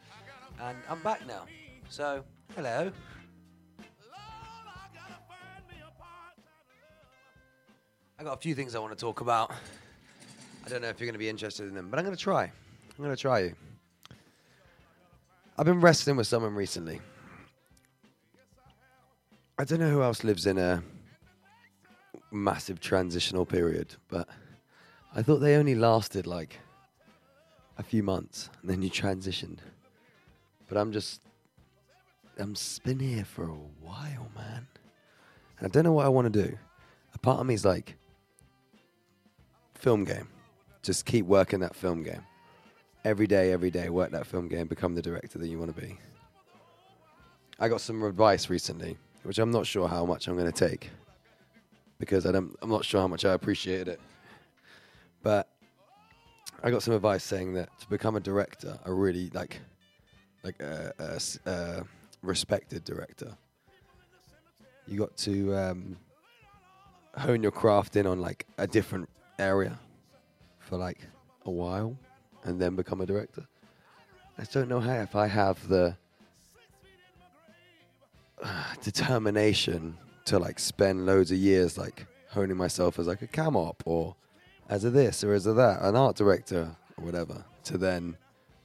And I'm back now. So, hello. I got a few things I want to talk about. I don't know if you're going to be interested in them, but I'm going to try. I'm going to try you. I've been wrestling with someone recently. I don't know who else lives in a massive transitional period, but I thought they only lasted like a few months and then you transitioned. But I'm just, I'm been here for a while, man. And I don't know what I want to do. A part of me is like, film game. Just keep working that film game. Every day, every day, work that film game, become the director that you want to be. I got some advice recently, which I'm not sure how much I'm going to take because I don't, I'm not sure how much I appreciated it. But I got some advice saying that to become a director, a really like, like a s- a respected director, you got to um, hone your craft in on like a different area for like a while, and then become a director. I don't know how if I have the uh, determination to like spend loads of years like honing myself as like a cam op or as a this or as a that, an art director or whatever, to then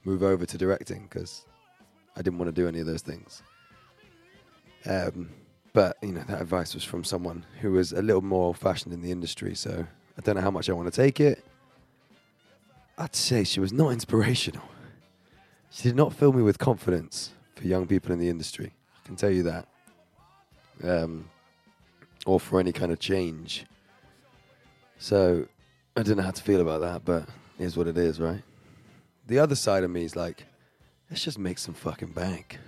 move over to directing because I didn't want to do any of those things. Um, but you know that advice was from someone who was a little more fashioned in the industry, so I don't know how much I want to take it. I'd say she was not inspirational. She did not fill me with confidence for young people in the industry. I can tell you that. Um, or for any kind of change. So I don't know how to feel about that, but here's what it is, right? The other side of me is like, let's just make some fucking bank.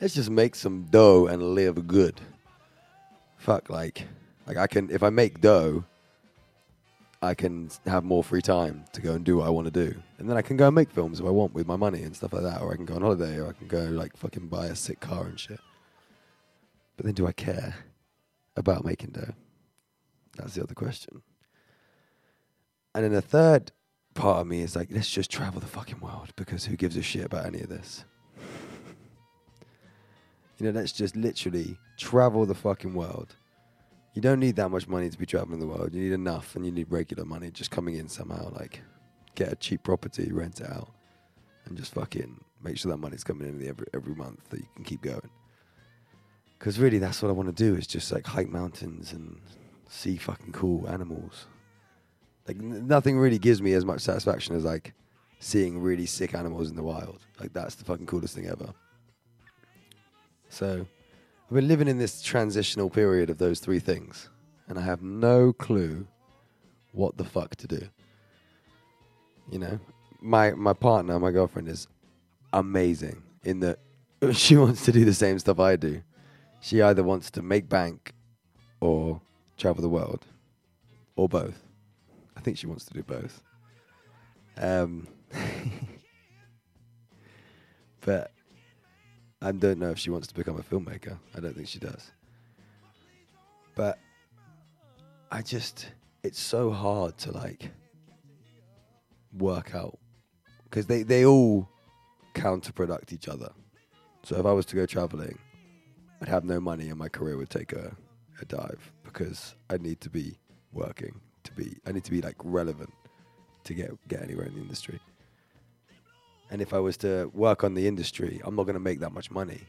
Let's just make some dough and live good. Fuck, like, like I can if I make dough, I can have more free time to go and do what I want to do, and then I can go and make films if I want with my money and stuff like that, or I can go on holiday, or I can go like fucking buy a sick car and shit. But then, do I care about making dough? That's the other question. And then the third part of me is like, let's just travel the fucking world because who gives a shit about any of this? you know, let's just literally travel the fucking world. You don't need that much money to be traveling the world. You need enough and you need regular money just coming in somehow. Like, get a cheap property, rent it out, and just fucking make sure that money's coming in every, every month that you can keep going. Because really, that's what I want to do is just like hike mountains and see fucking cool animals. Like n- nothing really gives me as much satisfaction as like seeing really sick animals in the wild. Like that's the fucking coolest thing ever. So I've been living in this transitional period of those three things, and I have no clue what the fuck to do. You know, my my partner, my girlfriend, is amazing in that she wants to do the same stuff I do. She either wants to make bank or travel the world, or both. I think she wants to do both. Um, but I don't know if she wants to become a filmmaker. I don't think she does. But I just, it's so hard to like work out because they, they all counterproduct each other. So if I was to go traveling, I'd have no money and my career would take a, a dive because I need to be working to be I need to be like relevant to get get anywhere in the industry. And if I was to work on the industry, I'm not going to make that much money,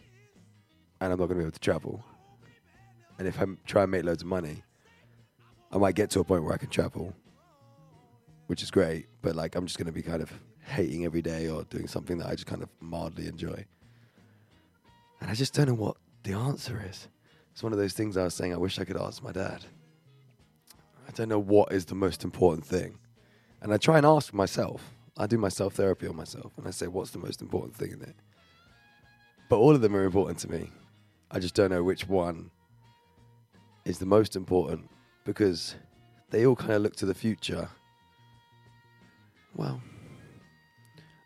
and I'm not going to be able to travel. And if I try and make loads of money, I might get to a point where I can travel, which is great. But like, I'm just going to be kind of hating every day or doing something that I just kind of mildly enjoy. And I just don't know what the answer is. It's one of those things I was saying. I wish I could ask my dad. I don't know what is the most important thing. And I try and ask myself. I do my self therapy on myself and I say, what's the most important thing in it? but all of them are important to me. I just don't know which one is the most important because they all kind of look to the future. Well,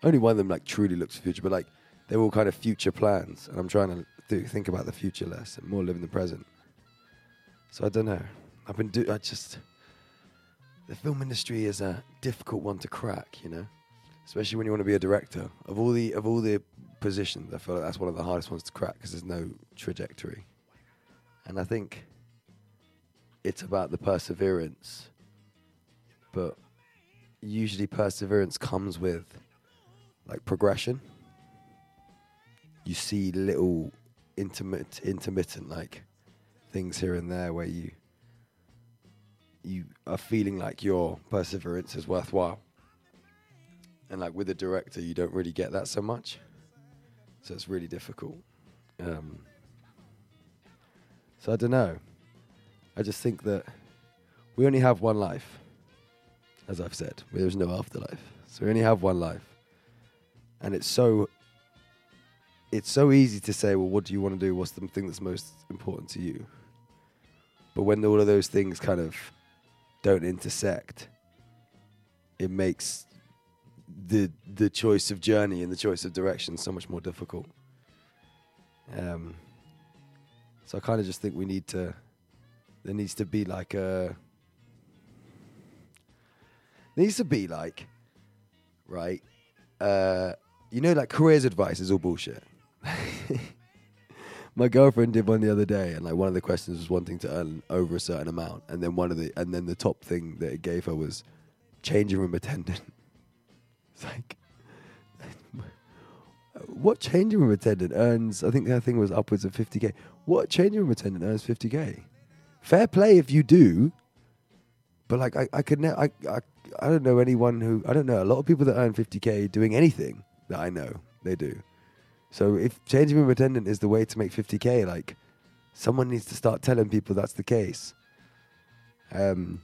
only one of them like truly looks to the future, but like they're all kind of future plans, and I'm trying to do, think about the future less and more live in the present. So I don't know. I've been do. I just the film industry is a difficult one to crack, you know, especially when you want to be a director. Of all the of all the positions, I feel like that's one of the hardest ones to crack because there's no trajectory, and I think it's about the perseverance. But usually, perseverance comes with like progression. You see little intermittent, intermittent like things here and there where you you are feeling like your perseverance is worthwhile. And like with a director, you don't really get that so much, so it's really difficult. Um, so I don't know. I just think that we only have one life, as I've said. There's no afterlife, so we only have one life, and it's so. It's so easy to say, well, what do you want to do? What's the thing that's most important to you? But when all of those things kind of don't intersect, it makes the the choice of journey and the choice of direction so much more difficult. Um, so I kind of just think we need to. There needs to be like a. Needs to be like, right? Uh, you know, like careers advice is all bullshit. My girlfriend did one the other day, and like one of the questions was wanting to earn over a certain amount, and then one of the and then the top thing that it gave her was changing room attendant. It's like, what changing room attendant earns? I think that thing was upwards of fifty k. What changing room attendant earns fifty k? Fair play if you do, but like I, I could ne- I, I I don't know anyone who I don't know a lot of people that earn fifty k doing anything that I know they do. So if changing room attendant is the way to make 50k, like someone needs to start telling people that's the case. Um,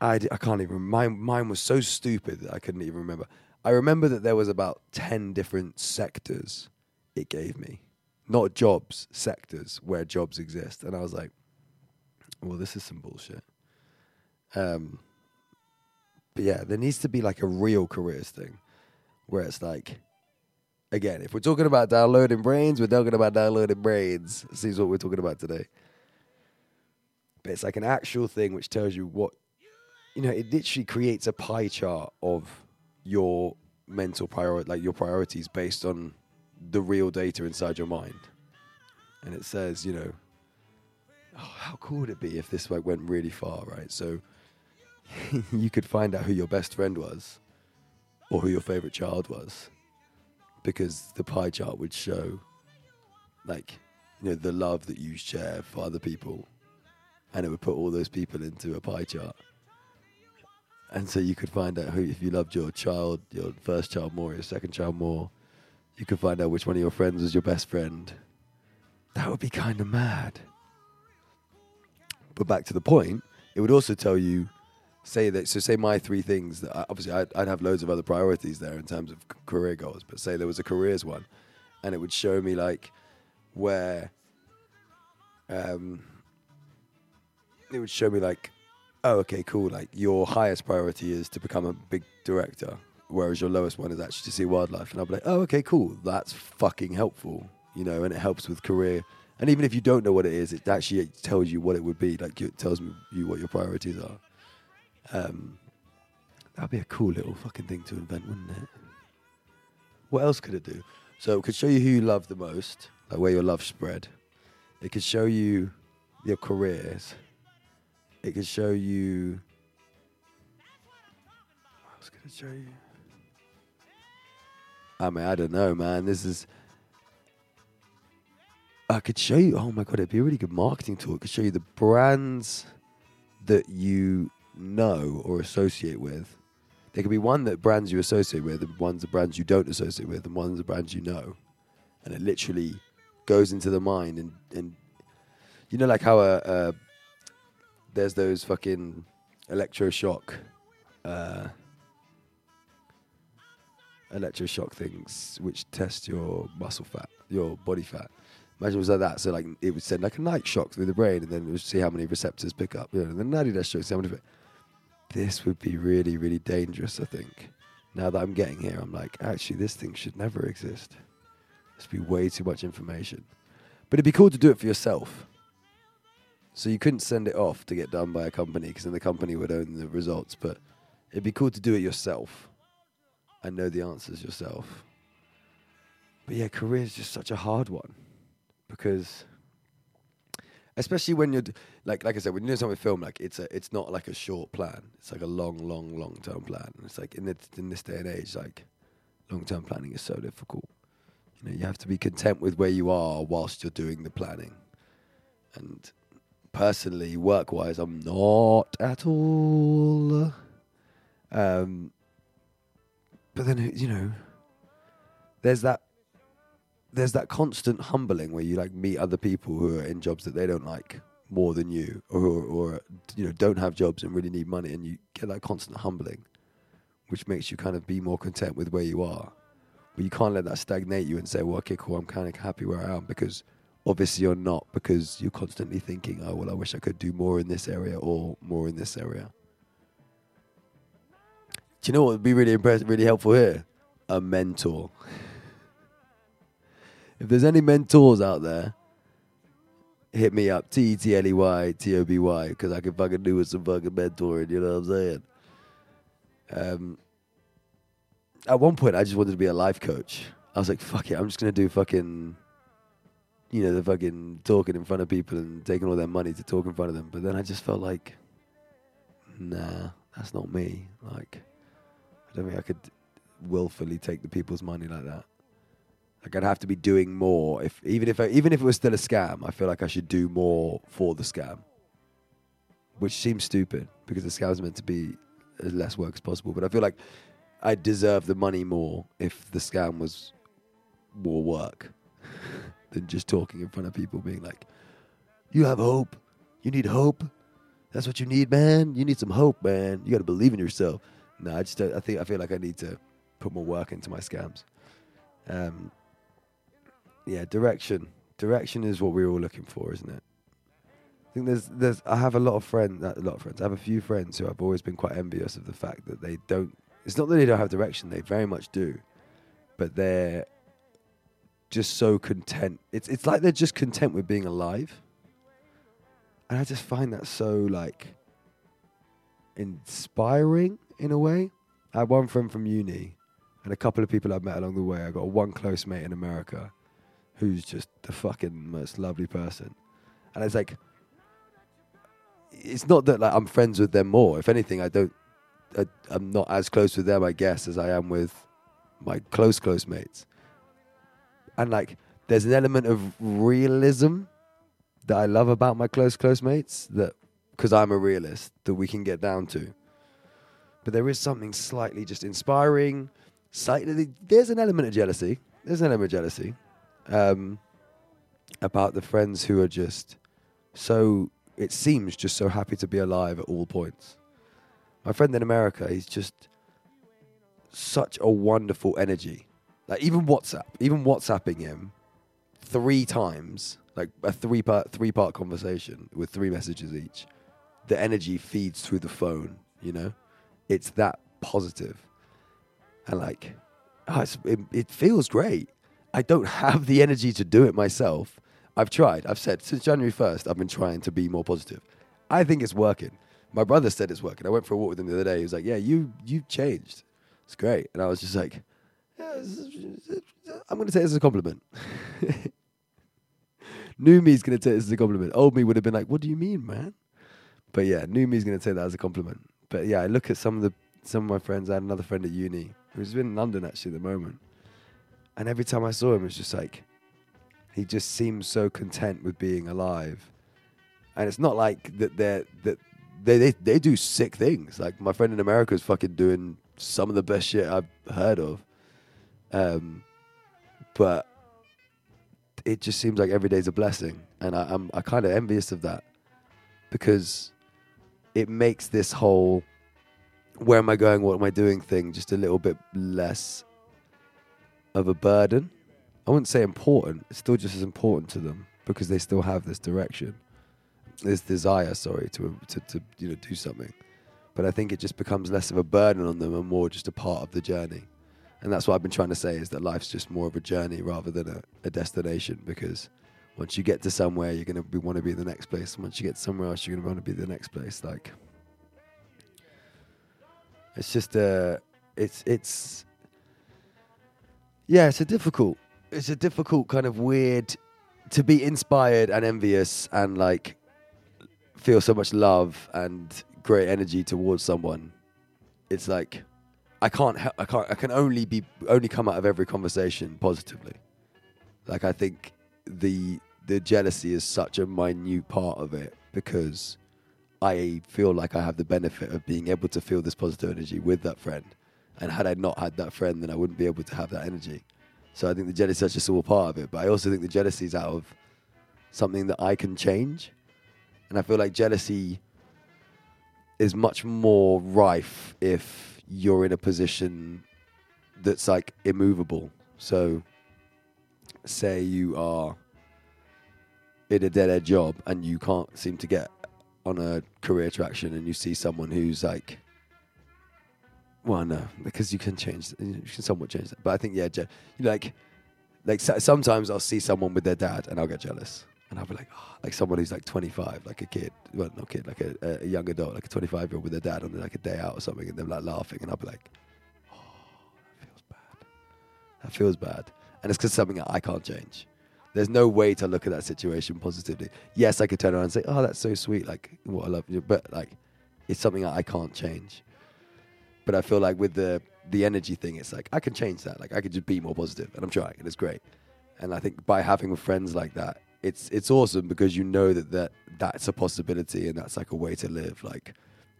I, d- I can't even. Mine mine was so stupid that I couldn't even remember. I remember that there was about ten different sectors it gave me, not jobs, sectors where jobs exist, and I was like, well, this is some bullshit. Um, but yeah, there needs to be like a real careers thing, where it's like again, if we're talking about downloading brains, we're talking about downloading brains. This is what we're talking about today. But it's like an actual thing which tells you what, you know, it literally creates a pie chart of your mental priority, like your priorities based on the real data inside your mind. And it says, you know, oh, how cool would it be if this like went really far, right? So you could find out who your best friend was or who your favorite child was because the pie chart would show like you know the love that you share for other people and it would put all those people into a pie chart. And so you could find out who if you loved your child your first child more your second child more you could find out which one of your friends was your best friend. That would be kind of mad. But back to the point it would also tell you say that so say my three things that I, obviously I'd, I'd have loads of other priorities there in terms of career goals but say there was a careers one and it would show me like where um it would show me like oh okay cool like your highest priority is to become a big director whereas your lowest one is actually to see wildlife. And i'll be like oh okay cool that's fucking helpful you know and it helps with career. And even if you don't know what it is it actually tells you what it would be like it tells you what your priorities are um, that'd be a cool little fucking thing to invent, wouldn't it? What else could it do? So it could show you who you love the most, like where your love spread. It could show you your careers. It could show you. What else could it show you? I mean, I don't know, man. This is. I could show you. Oh my god, it'd be a really good marketing tool. It could show you the brands that you know or associate with. There could be one that brands you associate with, and one's the brands you don't associate with, and one's the brands you know. And it literally goes into the mind, and, and you know, like how uh, uh, there's those fucking electroshock. Uh, electroshock things which test your muscle fat, your body fat. Imagine it was like that. So like it would send like a night shock through the brain, and then it would see how many receptors pick up. You know, and then see how many. This would be really, really dangerous. I think. Now that I'm getting here, I'm like, actually, this thing should never exist. This would be way too much information. But it'd be cool to do it for yourself. So you couldn't send it off to get done by a company because then the company would own the results. But it'd be cool to do it yourself and know the answers yourself. But yeah, career is just such a hard one because, especially when you're like, like I said, when you're doing something with film, like it's a, it's not like a short plan. It's like a long, long, long term plan. It's like in this, in this day and age, like long term planning is so difficult. You know, you have to be content with where you are whilst you're doing the planning. And personally, work wise, I'm not at all. Um, but then you know, there's that there's that constant humbling where you like meet other people who are in jobs that they don't like more than you, or or you know don't have jobs and really need money, and you get that constant humbling, which makes you kind of be more content with where you are. But you can't let that stagnate you and say, well, okay, cool, I'm kind of happy where I am because obviously you're not because you're constantly thinking, oh, well, I wish I could do more in this area or more in this area. Do you know what would be really impressive, really helpful here? A mentor. If there's any mentors out there, hit me up. T E T L E Y T O B Y, because I can fucking do with some fucking mentoring, you know what I'm saying? Um, at one point, I just wanted to be a life coach. I was like, fuck it, I'm just going to do fucking, you know, the fucking talking in front of people and taking all their money to talk in front of them. But then I just felt like, nah, that's not me. Like, I don't think I could willfully take the people's money like that. Like I'd have to be doing more if even if I, even if it was still a scam, I feel like I should do more for the scam. Which seems stupid because the scam's meant to be as less work as possible. But I feel like I deserve the money more if the scam was more work than just talking in front of people being like, You have hope. You need hope. That's what you need, man. You need some hope, man. You gotta believe in yourself. No, I just I think I feel like I need to put more work into my scams. Um, yeah, direction. Direction is what we're all looking for, isn't it? I think there's there's I have a lot of friends, a lot of friends. I have a few friends who I've always been quite envious of the fact that they don't. It's not that they don't have direction; they very much do, but they're just so content. It's it's like they're just content with being alive, and I just find that so like inspiring in a way. I had one friend from uni and a couple of people I've met along the way. I got one close mate in America who's just the fucking most lovely person. And it's like, it's not that like I'm friends with them more. If anything, I don't, I, I'm not as close with them, I guess, as I am with my close, close mates. And like, there's an element of realism that I love about my close, close mates that, because I'm a realist, that we can get down to. But there is something slightly just inspiring. Slightly, there's an element of jealousy. There's an element of jealousy um, about the friends who are just so. It seems just so happy to be alive at all points. My friend in America, he's just such a wonderful energy. Like even WhatsApp, even WhatsApping him three times, like a three part three part conversation with three messages each. The energy feeds through the phone. You know, it's that positive, and like, oh, it, it feels great. I don't have the energy to do it myself. I've tried. I've said since January 1st, I've been trying to be more positive. I think it's working. My brother said it's working. I went for a walk with him the other day. He was like, "Yeah, you you've changed. It's great." And I was just like, yeah, "I'm going to take this as a compliment." new me's going to take this as a compliment. Old me would have been like, "What do you mean, man?" But yeah, new me's going to take that as a compliment. But yeah, I look at some of the some of my friends. I had another friend at uni who's in London actually at the moment, and every time I saw him, it's just like he just seems so content with being alive. And it's not like that they're that they, they they do sick things. Like my friend in America is fucking doing some of the best shit I've heard of. Um, but it just seems like every day's a blessing, and I, I'm I kind of envious of that because it makes this whole where am I going, what am I doing thing just a little bit less of a burden. I wouldn't say important. It's still just as important to them because they still have this direction, this desire. Sorry to to, to you know do something, but I think it just becomes less of a burden on them and more just a part of the journey. And that's what I've been trying to say is that life's just more of a journey rather than a, a destination because once you get to somewhere, you're going to want to be in the next place. And Once you get somewhere else, you're going to want to be the next place. Like, it's just uh it's it's yeah, it's a difficult, it's a difficult kind of weird to be inspired and envious and like feel so much love and great energy towards someone. It's like I can't, hel- I can't, I can only be only come out of every conversation positively. Like I think the the jealousy is such a minute part of it because I feel like I have the benefit of being able to feel this positive energy with that friend. And had I not had that friend, then I wouldn't be able to have that energy. So I think the jealousy is just all part of it. But I also think the jealousy is out of something that I can change. And I feel like jealousy is much more rife if you're in a position that's like immovable. So say you are in a dead end job and you can't seem to get on a career traction and you see someone who's like well no because you can change you can somewhat change that. But i think yeah je- you like like so- sometimes i'll see someone with their dad and i'll get jealous. And i'll be like oh, like someone who's like 25 like a kid well not kid like a, a young adult like a 25 year old with their dad on like a day out or something and they're like laughing and i'll be like oh that feels bad. That feels bad. And it's because something that i can't change. There's no way to look at that situation positively. Yes, I could turn around and say, "Oh, that's so sweet," like what I love you, but like it's something that I can't change. But I feel like with the the energy thing, it's like I can change that. Like I could just be more positive, and I'm trying, and it's great. And I think by having friends like that, it's it's awesome because you know that that that's a possibility, and that's like a way to live. Like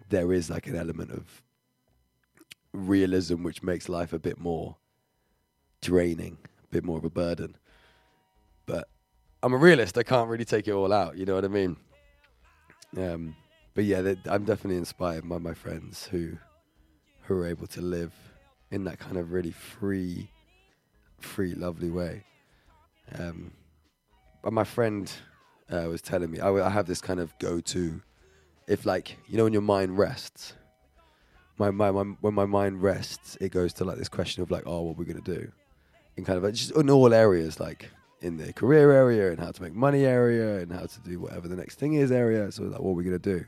there is like an element of realism which makes life a bit more draining, a bit more of a burden but I'm a realist. I can't really take it all out. You know what I mean? Um, but yeah, I'm definitely inspired by my friends who who are able to live in that kind of really free, free, lovely way. Um, but my friend uh, was telling me I, I have this kind of go-to. If like you know when your mind rests, my, my, my when my mind rests, it goes to like this question of like, oh, what we're gonna do, in kind of like, just in all areas, like in the career area and how to make money area and how to do whatever the next thing is area. So like, what are we gonna do?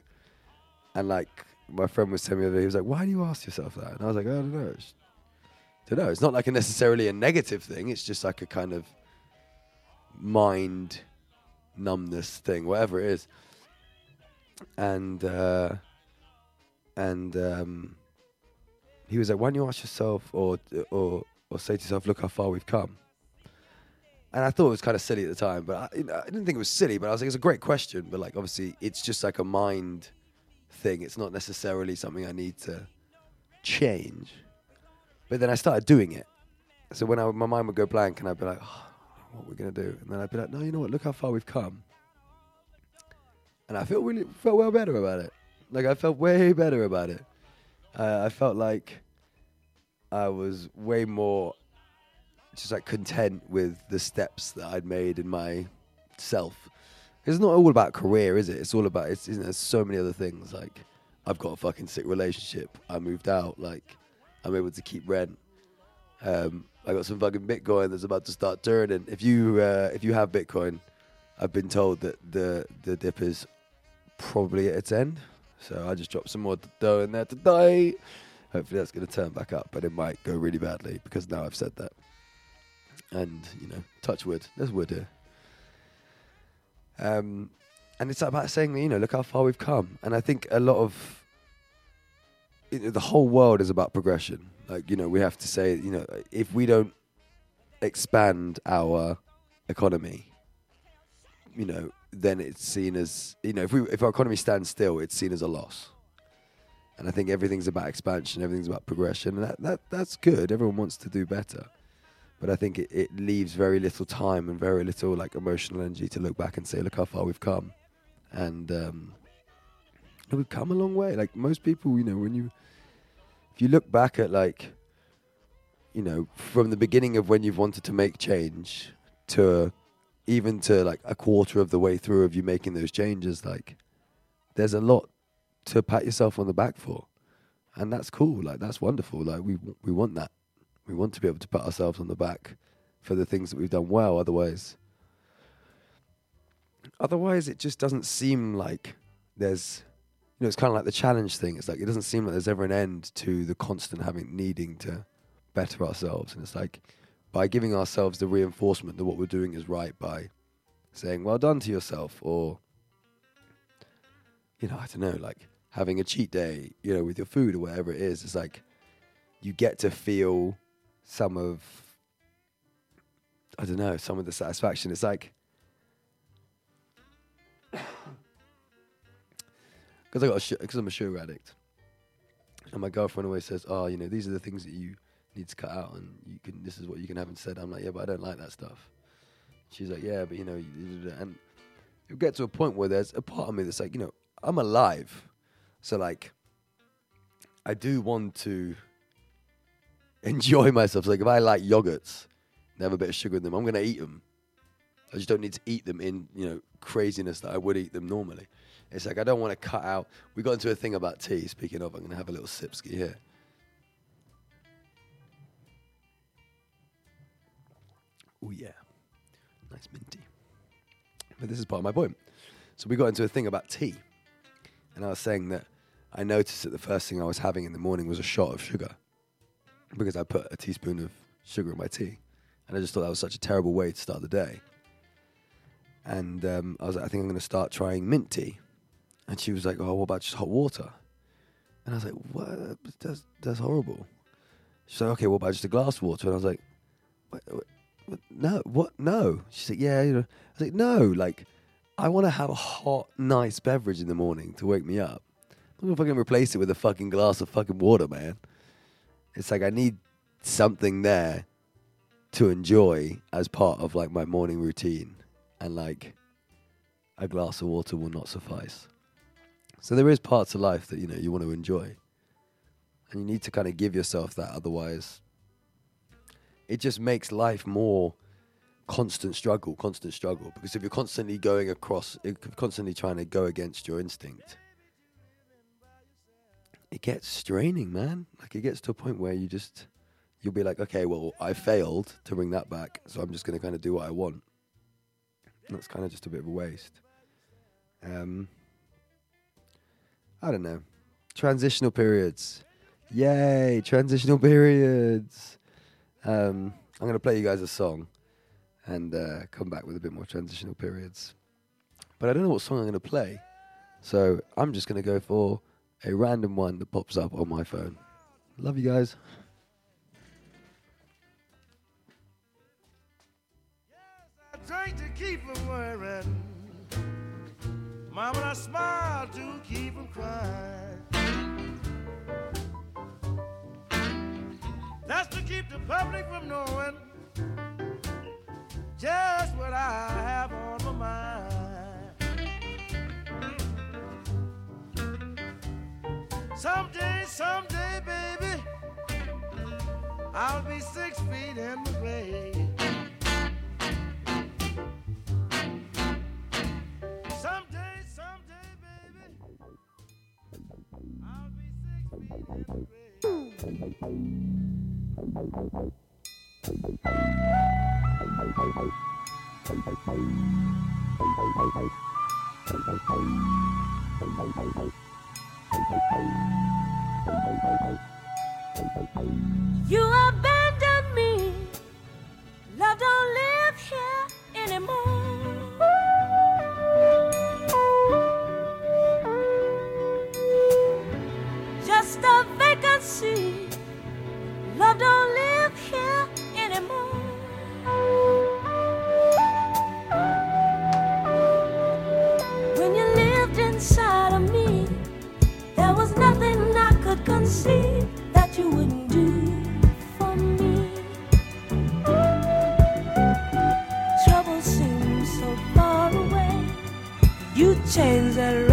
And like my friend was telling me, the other day, he was like, why do you ask yourself that? And I was like, I don't know. It's, don't know. It's not like a necessarily a negative thing. It's just like a kind of mind numbness thing, whatever it is. And uh, and um, he was like, why don't you ask yourself or or or say to yourself, look how far we've come. And I thought it was kind of silly at the time, but I, I didn't think it was silly. But I was like, it's a great question, but like obviously it's just like a mind thing. It's not necessarily something I need to change. But then I started doing it. So when I, my mind would go blank, and I'd be like, oh, what are we gonna do? And then I'd be like, no, you know what? Look how far we've come. And I felt really felt well better about it. Like I felt way better about it. Uh, I felt like I was way more just like content with the steps that I'd made in myself. It's not all about career, is it? It's all about it's, there's so many other things. Like I've got a fucking sick relationship. I moved out. Like I'm able to keep rent. Um, I got some fucking Bitcoin that's about to start turning. If you uh, if you have Bitcoin, I've been told that the the dip is probably at its end. So I just dropped some more dough in there today. Hopefully that's going to turn back up, but it might go really badly because now I've said that. And you know, touch wood. There's wood here. Um, and it's about saying, you know, look how far we've come. And I think a lot of the whole world is about progression. Like, you know, we have to say, you know, if we don't expand our economy, you know, then it's seen as, you know, if we if our economy stands still, it's seen as a loss. And I think everything's about expansion, everything's about progression, and that, that that's good. Everyone wants to do better. But I think it, it leaves very little time and very little like emotional energy to look back and say, look how far we've come. And um, we've come a long way. Like most people, you know, when you if you look back at like you know, from the beginning of when you've wanted to make change to even to like a quarter of the way through of you making those changes, like there's a lot to pat yourself on the back for, and that's cool. Like that's wonderful. Like we we want that. We want to be able to pat ourselves on the back for the things that we've done well. Otherwise, otherwise it just doesn't seem like there's you know it's kind of like the challenge thing it's like it doesn't seem like there's ever an end to the constant having needing to better ourselves and it's like by giving ourselves the reinforcement that what we're doing is right by saying well done to yourself or you know i don't know like having a cheat day you know with your food or whatever it is it's like you get to feel some of i don't know some of the satisfaction it's like because I got because I'm a sugar addict, and my girlfriend always says, "Oh, you know, these are the things that you need to cut out, and you can. This is what you can have instead." I'm like, "Yeah, but I don't like that stuff." She's like, "Yeah, but you know," and you get to a point where there's a part of me that's like, you know, I'm alive, so like, I do want to enjoy myself. So like, if I like yogurts, they have a bit of sugar in them, I'm gonna eat them. I just don't need to eat them in, you know, craziness that I would eat them normally. It's like I don't want to cut out. We got into a thing about tea. Speaking of, I'm going to have a little sipski here. Oh yeah, nice minty. But this is part of my point. So we got into a thing about tea, and I was saying that I noticed that the first thing I was having in the morning was a shot of sugar because I put a teaspoon of sugar in my tea, and I just thought that was such a terrible way to start the day and um, I was like, I think I'm going to start trying mint tea. And she was like, Oh, what about just hot water? And I was like, What? That's that's horrible. She's like, Okay, what about just a glass of water? And I was like, what, what, what, No, what? No. She's like, Yeah, you know. I was like, No, like, I want to have a hot, nice beverage in the morning to wake me up. I'm gonna fucking replace it with a fucking glass of fucking water, man. It's like I need something there to enjoy as part of like my morning routine and like a glass of water will not suffice. So there is parts of life that you know you want to enjoy. And you need to kind of give yourself that otherwise it just makes life more constant struggle, constant struggle because if you're constantly going across constantly trying to go against your instinct it gets straining, man. Like it gets to a point where you just you'll be like, okay, well, I failed to bring that back, so I'm just going to kind of do what I want. And that's kind of just a bit of a waste. Um, I don't know. Transitional periods. Yay, transitional periods. Um, I'm going to play you guys a song and uh, come back with a bit more transitional periods. But I don't know what song I'm going to play. So I'm just going to go for a random one that pops up on my phone. Love you guys. Drink to keep from worrying. Mama, I smile to keep from crying. That's to keep the public from knowing just what I have Someday, someday, baby, I'll be six feet in the grave. Someday, someday, baby, I'll be six feet in the grave. You abandoned me. Love don't live here anymore. Conceive that you wouldn't do for me. Trouble seems so far away. You changed that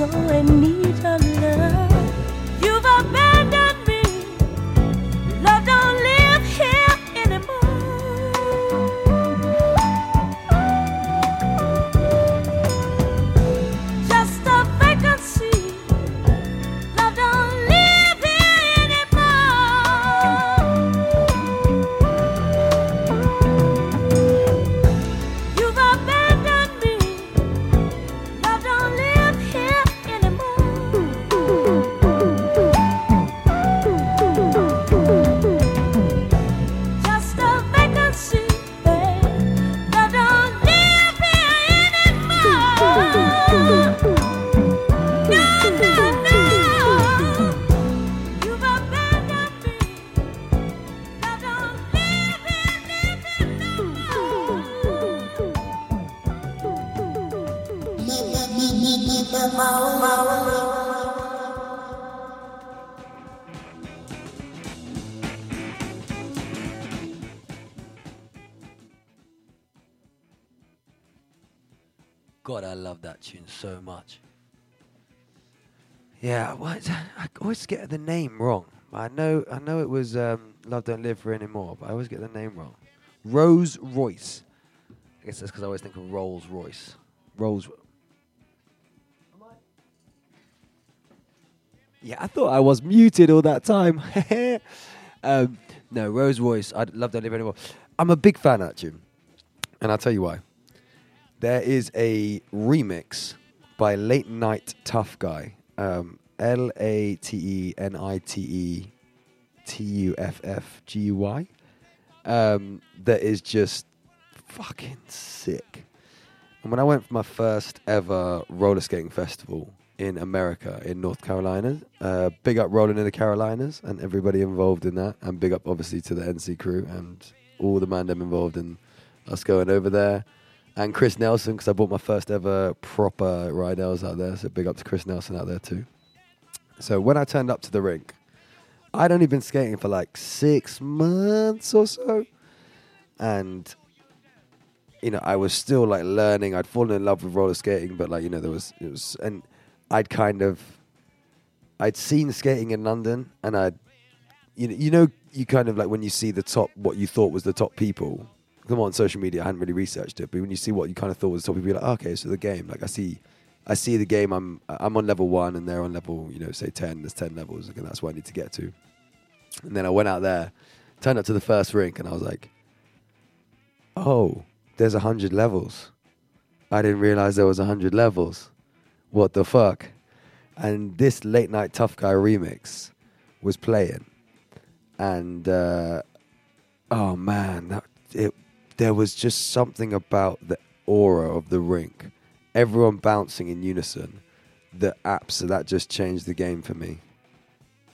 so and God, I love that tune so much. Yeah, I always get the name wrong. I know, I know it was um, "Love Don't Live for Anymore," but I always get the name wrong. Rose Royce. I guess that's because I always think of Rolls Royce. Rolls. Yeah, I thought I was muted all that time. um, no, Rolls Royce. I love Don't Live Anymore. I'm a big fan tune, and I'll tell you why. There is a remix by Late Nite Tuff Guy. Um, L A T E N I T E T U F F G U Y. Um, that is just fucking sick. And when I went for my first ever roller skating festival in America, in North Carolina, uh, big up Rolling in the Carolinas and everybody involved in that, and big up obviously to the NC crew and all the man them involved in us going over there. And Chris Nelson, because I bought my first ever proper Riedell's out there, so big up to Chris Nelson out there too. So when I turned up to the rink, I'd only been skating for like six months or so. And you know, I was still like learning. I'd fallen in love with roller skating, but like, you know, there was it was and I'd kind of I'd seen skating in London and I'd you know you know you kind of like when you see the top what you thought was the top people. Come on social media, I hadn't really researched it, but when you see what you kind of thought was the top people, you're like, oh, okay, so the game. Like I see I see the game. I'm I'm on level one, and they're on level, you know, say ten. There's ten levels, and that's what I need to get to. And then I went out there, turned up to the first rink, and I was like, "Oh, there's a hundred levels. I didn't realize there was a hundred levels. What the fuck?" And this Late Nite Tuff Guy remix was playing, and uh, oh man, that it there was just something about the aura of the rink everyone bouncing in unison, the apps so that just changed the game for me.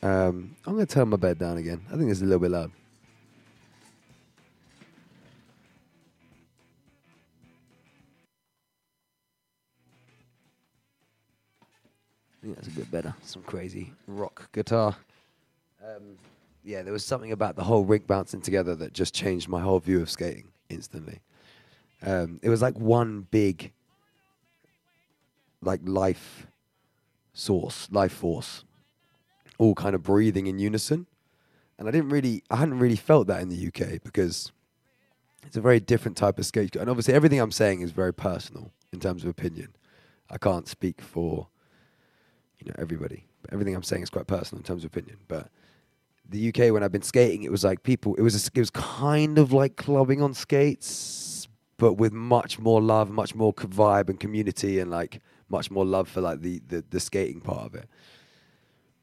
Um, I'm gonna turn my bed down again. I think it's a little bit loud. Think that's a bit better. Some crazy rock guitar. Um, yeah, there was something about the whole rig bouncing together that just changed my whole view of skating instantly. Um, it was like one big like life source, life force, all kind of breathing in unison. And I didn't really, I hadn't really felt that in the UK because it's a very different type of skate. And obviously, everything I'm saying is very personal in terms of opinion. I can't speak for, you know, everybody. Everything I'm saying is quite personal in terms of opinion. But the UK, when I've been skating, it was like people. It was a, it was kind of like clubbing on skates, but with much more love, much more vibe and community, and like much more love for like the, the the skating part of it.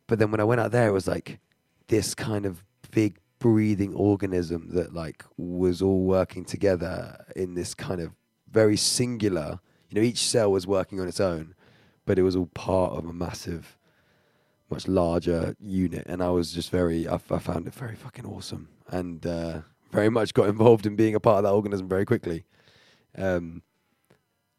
But then when I went out there, it was like this kind of big breathing organism that like was all working together in this kind of very singular. You know, each cell was working on its own, but it was all part of a massive, much larger unit. And I was just very, I, found it very fucking awesome, and uh, very much got involved in being a part of that organism very quickly. Um,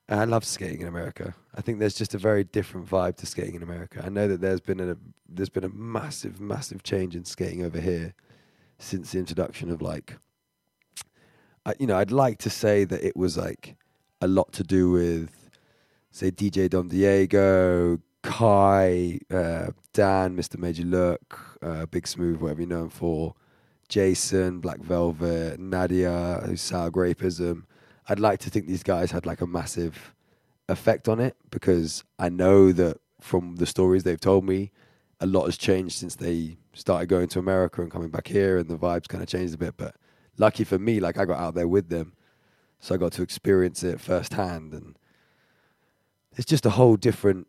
I love skating in America. I think there's just a very different vibe to skating in America. I know that there's been a there's been a massive, massive change in skating over here since the introduction of like, I, you know, I'd like to say that it was like a lot to do with, say, DJ Don Diego, Kai, uh, Dan, Mr. Major Look, uh, Big Smooth, whatever you know him for, Jason, Black Velvet, Nadia, who's Sour Grapeism. I'd like to think these guys had like a massive effect on it because I know that from the stories they've told me, a lot has changed since they started going to America and coming back here, and the vibes kind of changed a bit. But lucky for me, like I got out there with them, so I got to experience it firsthand, and it's just a whole different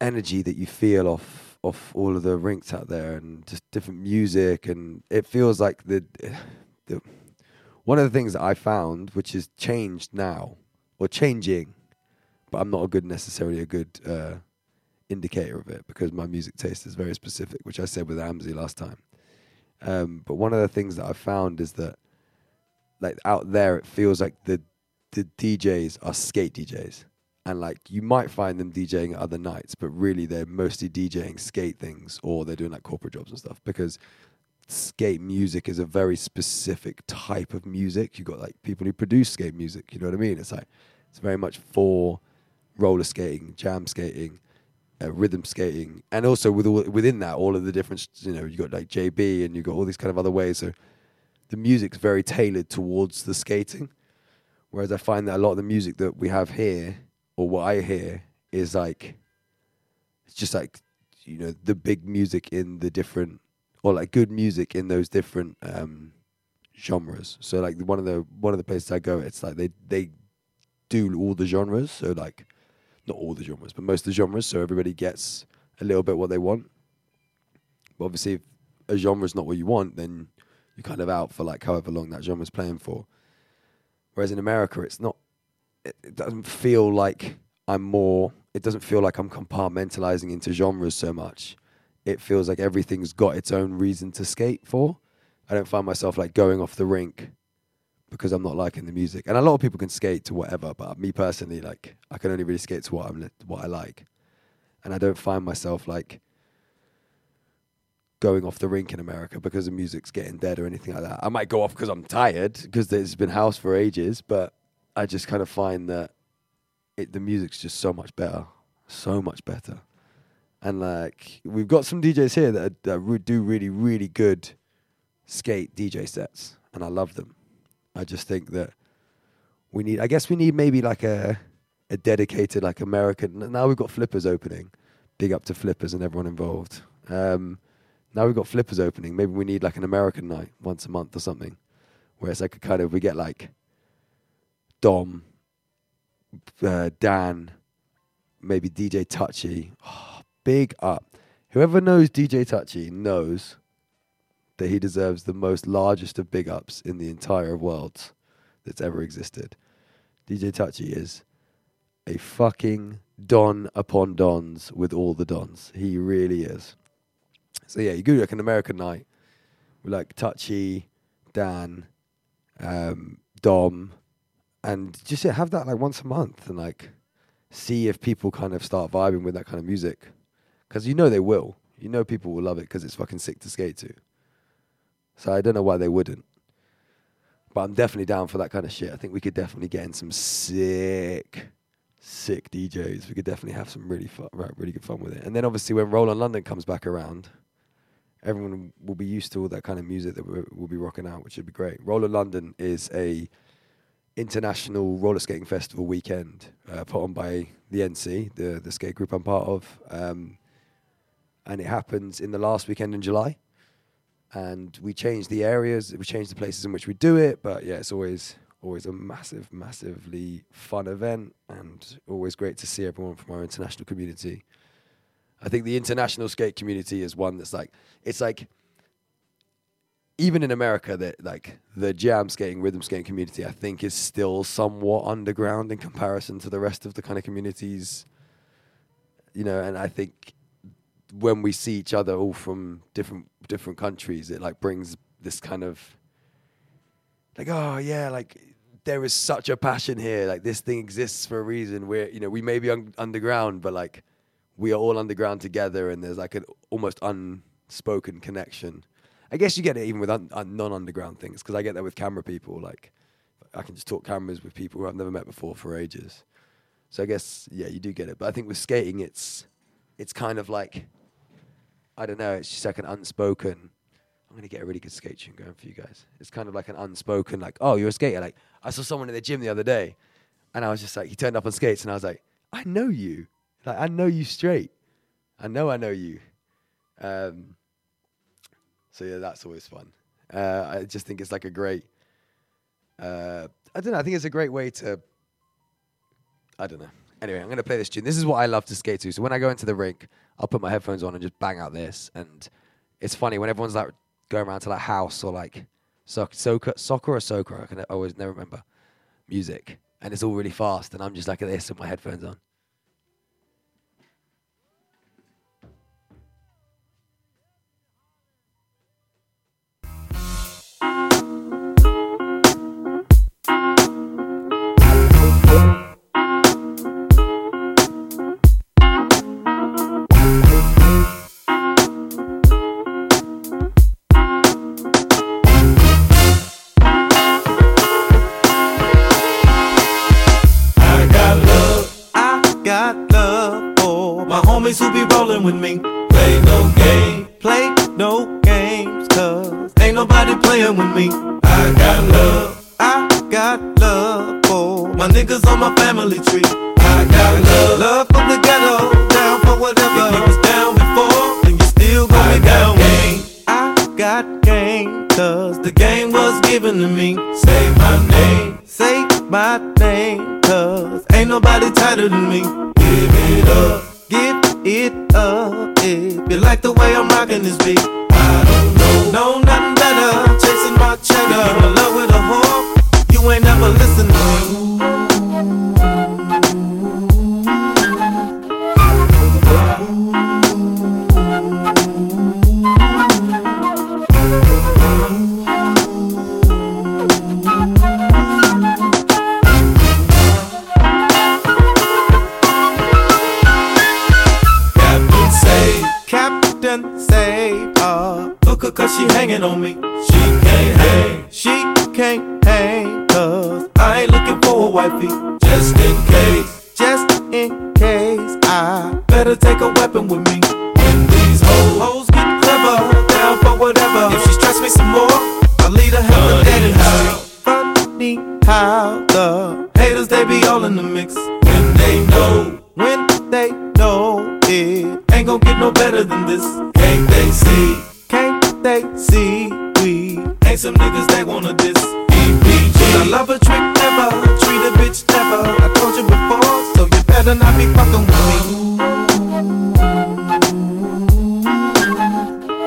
energy that you feel off off all of the rinks out there, and just different music, and it feels like the the one of the things that I found, which has changed now or changing, but I'm not a good necessarily a good uh, indicator of it because my music taste is very specific, which I said with Amzi last time. Um, but one of the things that I found is that, like out there, it feels like the the DJs are skate DJs, and like you might find them DJing at other nights, but really they're mostly DJing skate things or they're doing like corporate jobs and stuff because skate music is a very specific type of music. You've got like people who produce skate music. You know what I mean? It's like it's very much for roller skating, jam skating, uh, rhythm skating, and also with all, within that, all of the different. You know, you've got like JB, and you've got all these kind of other ways. So the music's very tailored towards the skating. Whereas I find that a lot of the music that we have here, or what I hear, is like it's just like you know the big music in the different or like good music in those different um, genres. So like one of the one of the places I go, it's like they they do all the genres. So like not all the genres, but most of the genres. So everybody gets a little bit what they want. But obviously, if a genre is not what you want, then you're kind of out for like however long that genre's playing for. Whereas in America, it's not. It, doesn't feel like I'm more. It doesn't feel like I'm compartmentalizing into genres so much it feels like everything's got its own reason to skate for. I don't find myself like going off the rink because I'm not liking the music. And a lot of people can skate to whatever, but me personally, like I can only really skate to what I'm what I like. And I don't find myself like going off the rink in America because the music's getting dead or anything like that. I might go off because I'm tired because it's been house for ages, but I just kind of find that it, the music's just so much better, so much better and like we've got some DJs here that, do really really good skate DJ sets, and I love them. I just think that we need. I guess we need maybe like a a dedicated like American. Now we've got Flippers opening. Big up to Flippers and everyone involved. Um, now we've got Flippers opening. Maybe we need like an American night once a month or something, where it's like a kind of we get like Dom, uh, Dan, maybe DJ Touchy. big up. Whoever knows DJ Touchy knows that he deserves the most largest of big ups in the entire world that's ever existed. DJ Touchy is a fucking don upon dons with all the dons. He really is. So yeah, you go like an American night with like Touchy, Dan, um, Dom, and just yeah, have that like once a month and like see if people kind of start vibing with that kind of music because you know they will. You know people will love it because it's fucking sick to skate to. So I don't know why they wouldn't. But I'm definitely down for that kind of shit. I think we could definitely get in some sick, sick DJs. We could definitely have some really fun, really good fun with it. And then obviously when Roll on London comes back around, everyone will be used to all that kind of music that we'll be rocking out, which would be great. Roll on London is a international roller skating festival weekend uh, put on by the NC, the the skate group I'm part of. Um, and it happens in the last weekend in July. And we change the areas, we change the places in which we do it, but yeah, it's always always a massive, massively fun event, and always great to see everyone from our international community. I think the international skate community is one that's like it's like even in America that like the jam skating, rhythm skating community, I think is still somewhat underground in comparison to the rest of the kind of communities. You know, and I think when we see each other all from different different countries, it like brings this kind of like oh yeah, like there is such a passion here. Like this thing exists for a reason. We're you know we may be un- underground, but like we are all underground together, and there's like an almost unspoken connection. I guess you get it even with un- un- non-underground things because I get that with camera people. Like I can just talk cameras with people who I've never met before for ages. So I guess yeah, you do get it. But I think with skating, it's it's kind of like I don't know. It's just like an unspoken. I'm gonna get a really good skate tune going for you guys. It's kind of like an unspoken, like, oh, you're a skater. Like I saw someone in the gym the other day, and I was just like, he turned up on skates, and I was like, I know you. Like I know you straight. I know I know you. Um, so yeah, that's always fun. Uh, I just think it's like a great. Uh, I don't know. I think it's a great way to. I don't know. Anyway, I'm gonna play this tune. This is what I love to skate to. So when I go into the rink, I'll put my headphones on and just bang out this. And it's funny when everyone's like going around to like house or like soc- soca, soca or soca. I can always never remember music, and it's all really fast. And I'm just like this with my headphones on. Homies who be rolling with me. Play no game, play no games, cause ain't nobody playing with me. I got love, I got love for my niggas on my family tree. I got love, love from the ghetto, down for whatever. If you was down before, then you still gonna be down with me. I got game, cause the game was given to me. Say my name, say my name, cause ain't nobody tighter than me. Give it up, give it up. If you like the way I'm rocking this beat, I don't know, know nothing better. Chasing my cheddar, in love with a whore. You ain't never listen cause she hanging on me. She can't hang, she can't hang, cause I ain't looking for a wifey. Just in case, just in case, I better take a weapon with me. When these hoes, hoes get clever, down for whatever. If she stress me some more, I'll lead her hell dead and how. Funny how the haters they be all in the mix when they know, when they know it ain't gon' get no better than this. Can't they see? Can't they see? We ain't some niggas they wanna diss. EPG. I love a trick never, treat a bitch never. I told you before, so you better not be fucking with me.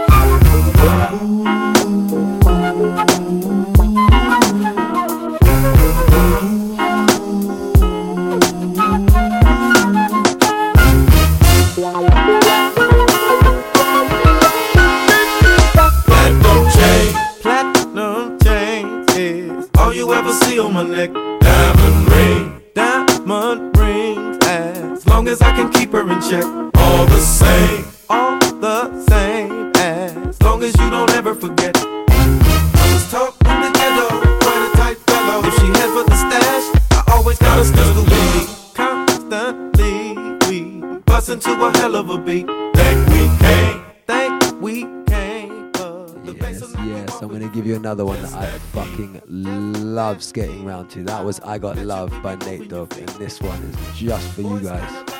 Platinum you on my neck. Diamond ring, diamond rings. As long as I can keep her in check, all the same, all the same. As long as you don't ever forget. I was taught in the ghetto, quite a tight fellow. If she head for the stash, I always got a still lead. Constantly, we bust into a hell of a beat. Another one that I fucking love skating round to. That was I Got Love by Nate Dogg, and this one is just for you guys.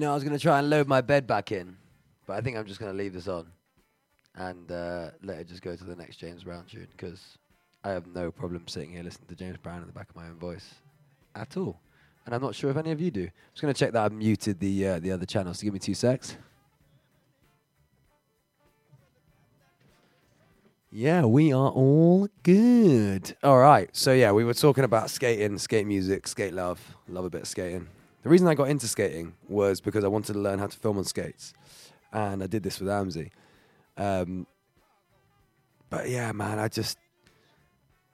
You know, I was going to try and load my bed back in, but I think I'm just going to leave this on and uh, let it just go to the next James Brown tune because I have no problem sitting here listening to James Brown in the back of my own voice at all. And I'm not sure if any of you do. I'm just going to check that I've muted the, uh, the other channels. So give me two secs. Yeah, we are all good. All right. So, yeah, we were talking about skating, skate music, skate love. Love a bit of skating. The reason I got into skating was because I wanted to learn how to film on skates. And I did this with Amzi. Um, but yeah, man, I just,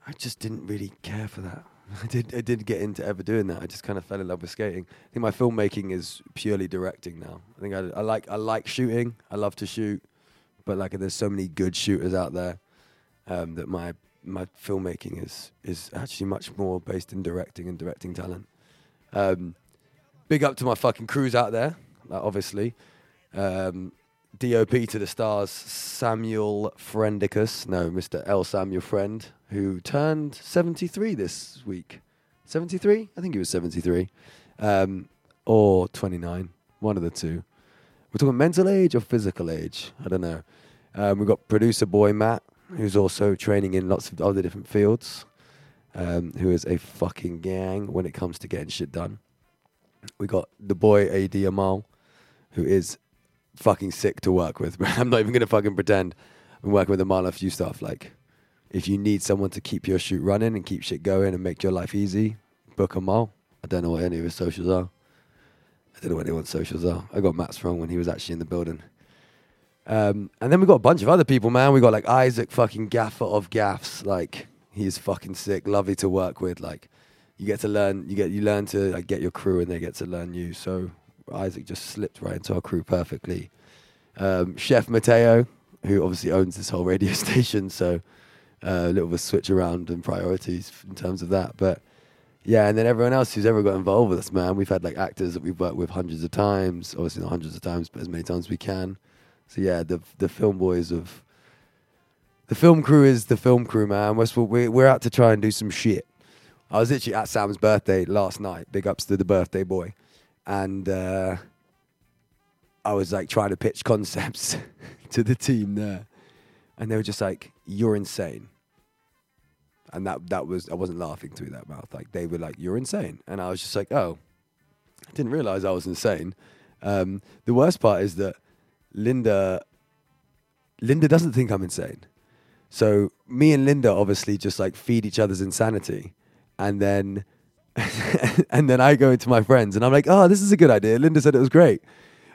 I just didn't really care for that. I did, I did get into ever doing that. I just kind of fell in love with skating. I think my filmmaking is purely directing now. I think I, I like, I like shooting. I love to shoot, but like, there's so many good shooters out there um, that my my filmmaking is is actually much more based in directing and directing talent. Um, big up to my fucking crews out there, obviously. Um, DOP to the stars, Samuel Friendicus, no, Mr. L. Samuel Friend, who turned 73 this week. 73? I think he was 73. Um, or 29, one of the two. We're talking mental age or physical age? I don't know. Um, we've got producer boy Matt, who's also training in lots of other different fields, um, who is a fucking gang when it comes to getting shit done. We got the boy AD Amal, who is fucking sick to work with. I'm not even gonna fucking pretend. I'm working with Amal a few stuff. Like, if you need someone to keep your shoot running and keep shit going and make your life easy, book Amal. I don't know what any of his socials are. I don't know what anyone's socials are. I got Matt's wrong when he was actually in the building. Um, and then we got a bunch of other people, man. We got like Isaac, fucking gaffer of gaffs. Like he's fucking sick, lovely to work with. Like you get to learn, you get you learn to like, get your crew, and they get to learn you. So Isaac just slipped right into our crew perfectly. Um, Chef Mateo, who obviously owns this whole radio station, so uh, a little bit of a switch around in priorities in terms of that. But yeah, and then everyone else who's ever got involved with us, man. We've had like actors that we've worked with hundreds of times, obviously not hundreds of times, but as many times as we can. So yeah, the the film boys of the film crew is the film crew, man. We're, we're out to try and do some shit. I was literally at Sam's birthday last night. Big ups to the birthday boy, and uh, I was like trying to pitch concepts to the team there, and they were just like, "You're insane." And that that was I wasn't laughing through that mouth. Like they were like, "You're insane," and I was just like, "Oh, I didn't realize I was insane." Um, the worst part is that Linda Linda doesn't think I'm insane. So me and Linda obviously just like feed each other's insanity. And then and then I go into my friends and I'm like, oh, this is a good idea. Linda said it was great.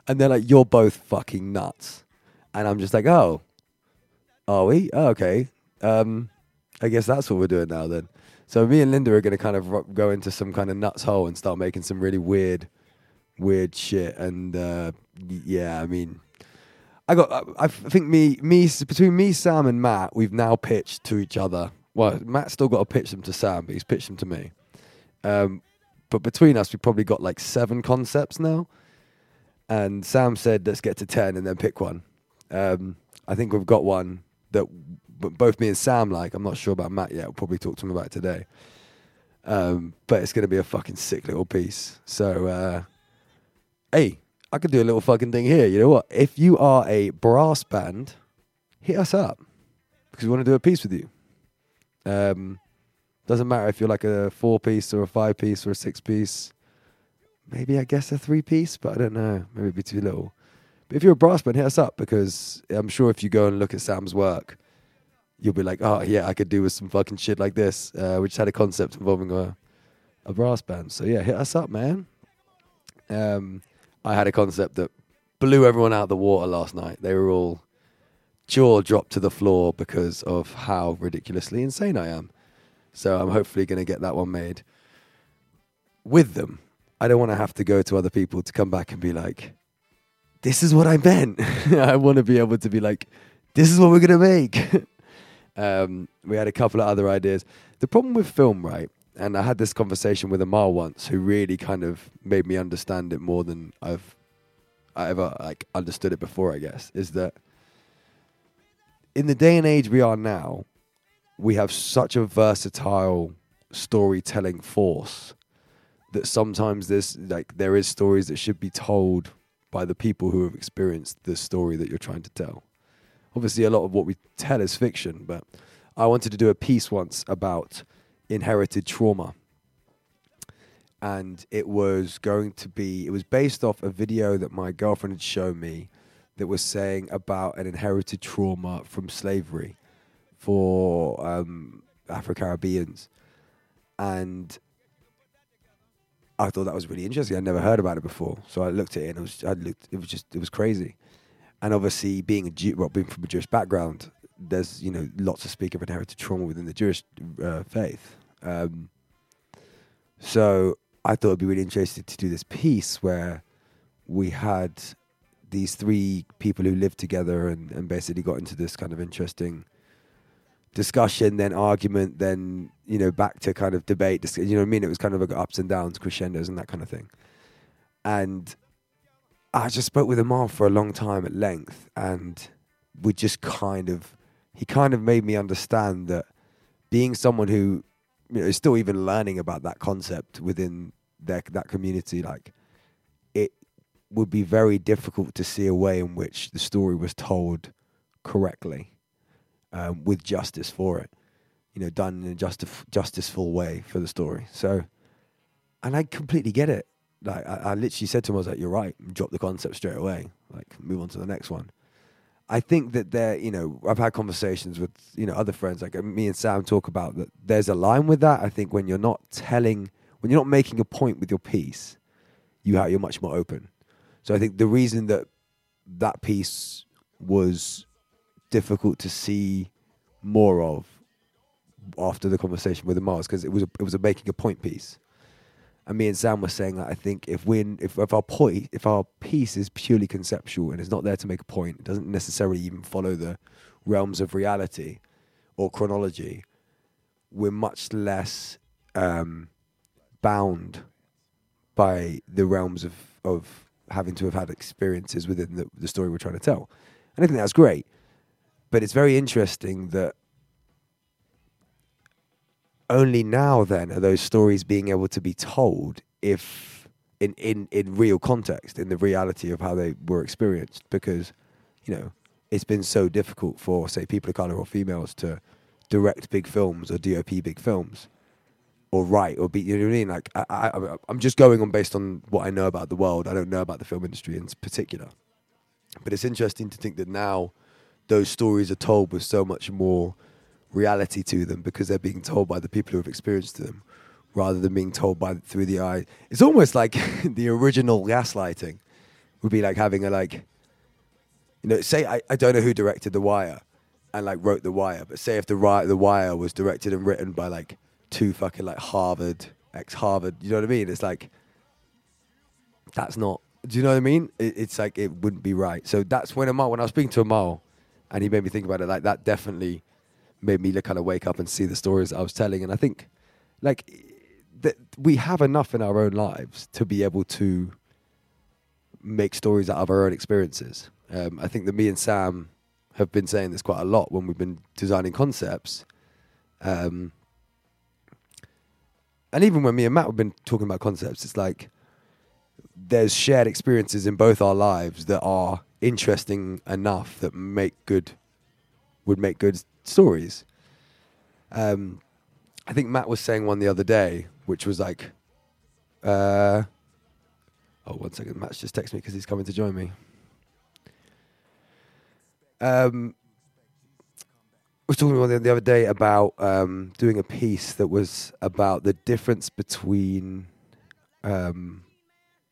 And they're like, you're both fucking nuts. And I'm just like, oh, are we? Oh, okay. Um, I guess that's what we're doing now then. So me and Linda are going to kind of go into some kind of nuts hole and start making some really weird, weird shit. And uh, yeah, I mean, I got. I, I think me, me between me, Sam, and Matt, we've now pitched to each other. Well, Matt's still got to pitch them to Sam, but he's pitched them to me. Um, but between us, we've probably got like seven concepts now. And Sam said, "Let's get to ten and then pick one." Um, I think we've got one that both me and Sam like. I'm not sure about Matt yet. We'll probably talk to him about today. Um, but it's going to be a fucking sick little piece. So, uh, hey, I could do a little fucking thing here. You know what? If you are a brass band, hit us up because we want to do a piece with you. Um, doesn't matter if you're like a four piece or a five piece or a six piece. Maybe I guess a three piece, but I don't know. Maybe it'd be too little. But if you're a brass band, hit us up because I'm sure if you go and look at Sam's work, you'll be like, oh yeah, I could do with some fucking shit like this. Uh, we just had a concept involving a a brass band. So yeah, hit us up, man. Um, I had a concept that blew everyone out of the water last night. They were all jaw dropped to the floor because of how ridiculously insane I am. So I'm hopefully going to get that one made with them. I don't want to have to go to other people to come back and be like, this is what I meant. I want to be able to be like, this is what we're going to make. um, we had a couple of other ideas. The problem with film, right? And I had this conversation with Amal once, who really kind of made me understand it more than I've I ever like understood it before. I guess is that in the day and age we are now, we have such a versatile storytelling force that sometimes there's like there is stories that should be told by the people who have experienced the story that you're trying to tell. Obviously, a lot of what we tell is fiction, but I wanted to do a piece once about inherited trauma. And it was going to be, it was based off a video that my girlfriend had shown me that was saying about an inherited trauma from slavery for um, Afro Caribbeans. And I thought that was really interesting. I'd never heard about it before, so I looked at it and it was I looked, it was just it was crazy. And obviously, being a Jew, well, being from a Jewish background, there's you know lots of speak of inherited trauma within the Jewish uh, faith. Um, so I thought it'd be really interesting to do this piece where we had these three people who lived together and, and basically got into this kind of interesting discussion, then argument, then you know back to kind of debate. You know what I mean? It was kind of like ups and downs, crescendos, and that kind of thing. And I just spoke with Amal for a long time at length, and we just kind of he kind of made me understand that being someone who you know is still even learning about that concept within their that community, like would be very difficult to see a way in which the story was told correctly um, with justice for it. You know, done in a justif- justiceful way for the story. So, and I completely get it. Like, I, I literally said to him, I was like, "You're right." Drop the concept straight away. Like, move on to the next one. I think that there, you know, I've had conversations with you know other friends, like uh, me and Sam talk about that. There's a line with that. I think when you're not telling, when you're not making a point with your piece, you ha- you're much more open. So I think the reason that that piece was difficult to see more of after the conversation with the Mars because it was a, it was a making a point piece. And me and Sam were saying that I think if we if, if our point if our piece is purely conceptual and it's not there to make a point, it doesn't necessarily even follow the realms of reality or chronology, we're much less um, bound by the realms of of having to have had experiences within the, the story we're trying to tell. And I think that's great. But it's very interesting that only now then are those stories being able to be told if in, in, in real context, in the reality of how they were experienced, because, you know, it's been so difficult for, say, people of color or females to direct big films or DOP big films or write or be, you know what I mean? Like, I, I, I'm just going on based on what I know about the world. I don't know about the film industry in particular. But it's interesting to think that now those stories are told with so much more reality to them because they're being told by the people who have experienced them rather than being told by through the eye. It's almost like the original gaslighting would be like having a like, you know, say I, I don't know who directed The Wire and like wrote The Wire, but say if the ri- The Wire was directed and written by like two fucking like Harvard ex Harvard, you know what I mean? It's like that's not. Do you know what I mean? It, it's like it wouldn't be right. So that's when Amal, when I was speaking to Amal, and he made me think about it. Like that definitely made me kind of wake up and see the stories I was telling. And I think, like, that we have enough in our own lives to be able to make stories out of our own experiences. Um, I think that me and Sam have been saying this quite a lot when we've been designing concepts. Um, and even when me and Matt have been talking about concepts, it's like there's shared experiences in both our lives that are interesting enough that make good would make good stories. Um, I think Matt was saying one the other day, which was like, uh, oh, one second, Matt's just texted me because he's coming to join me. Um, Was talking about the other day about um, doing a piece that was about the difference between um,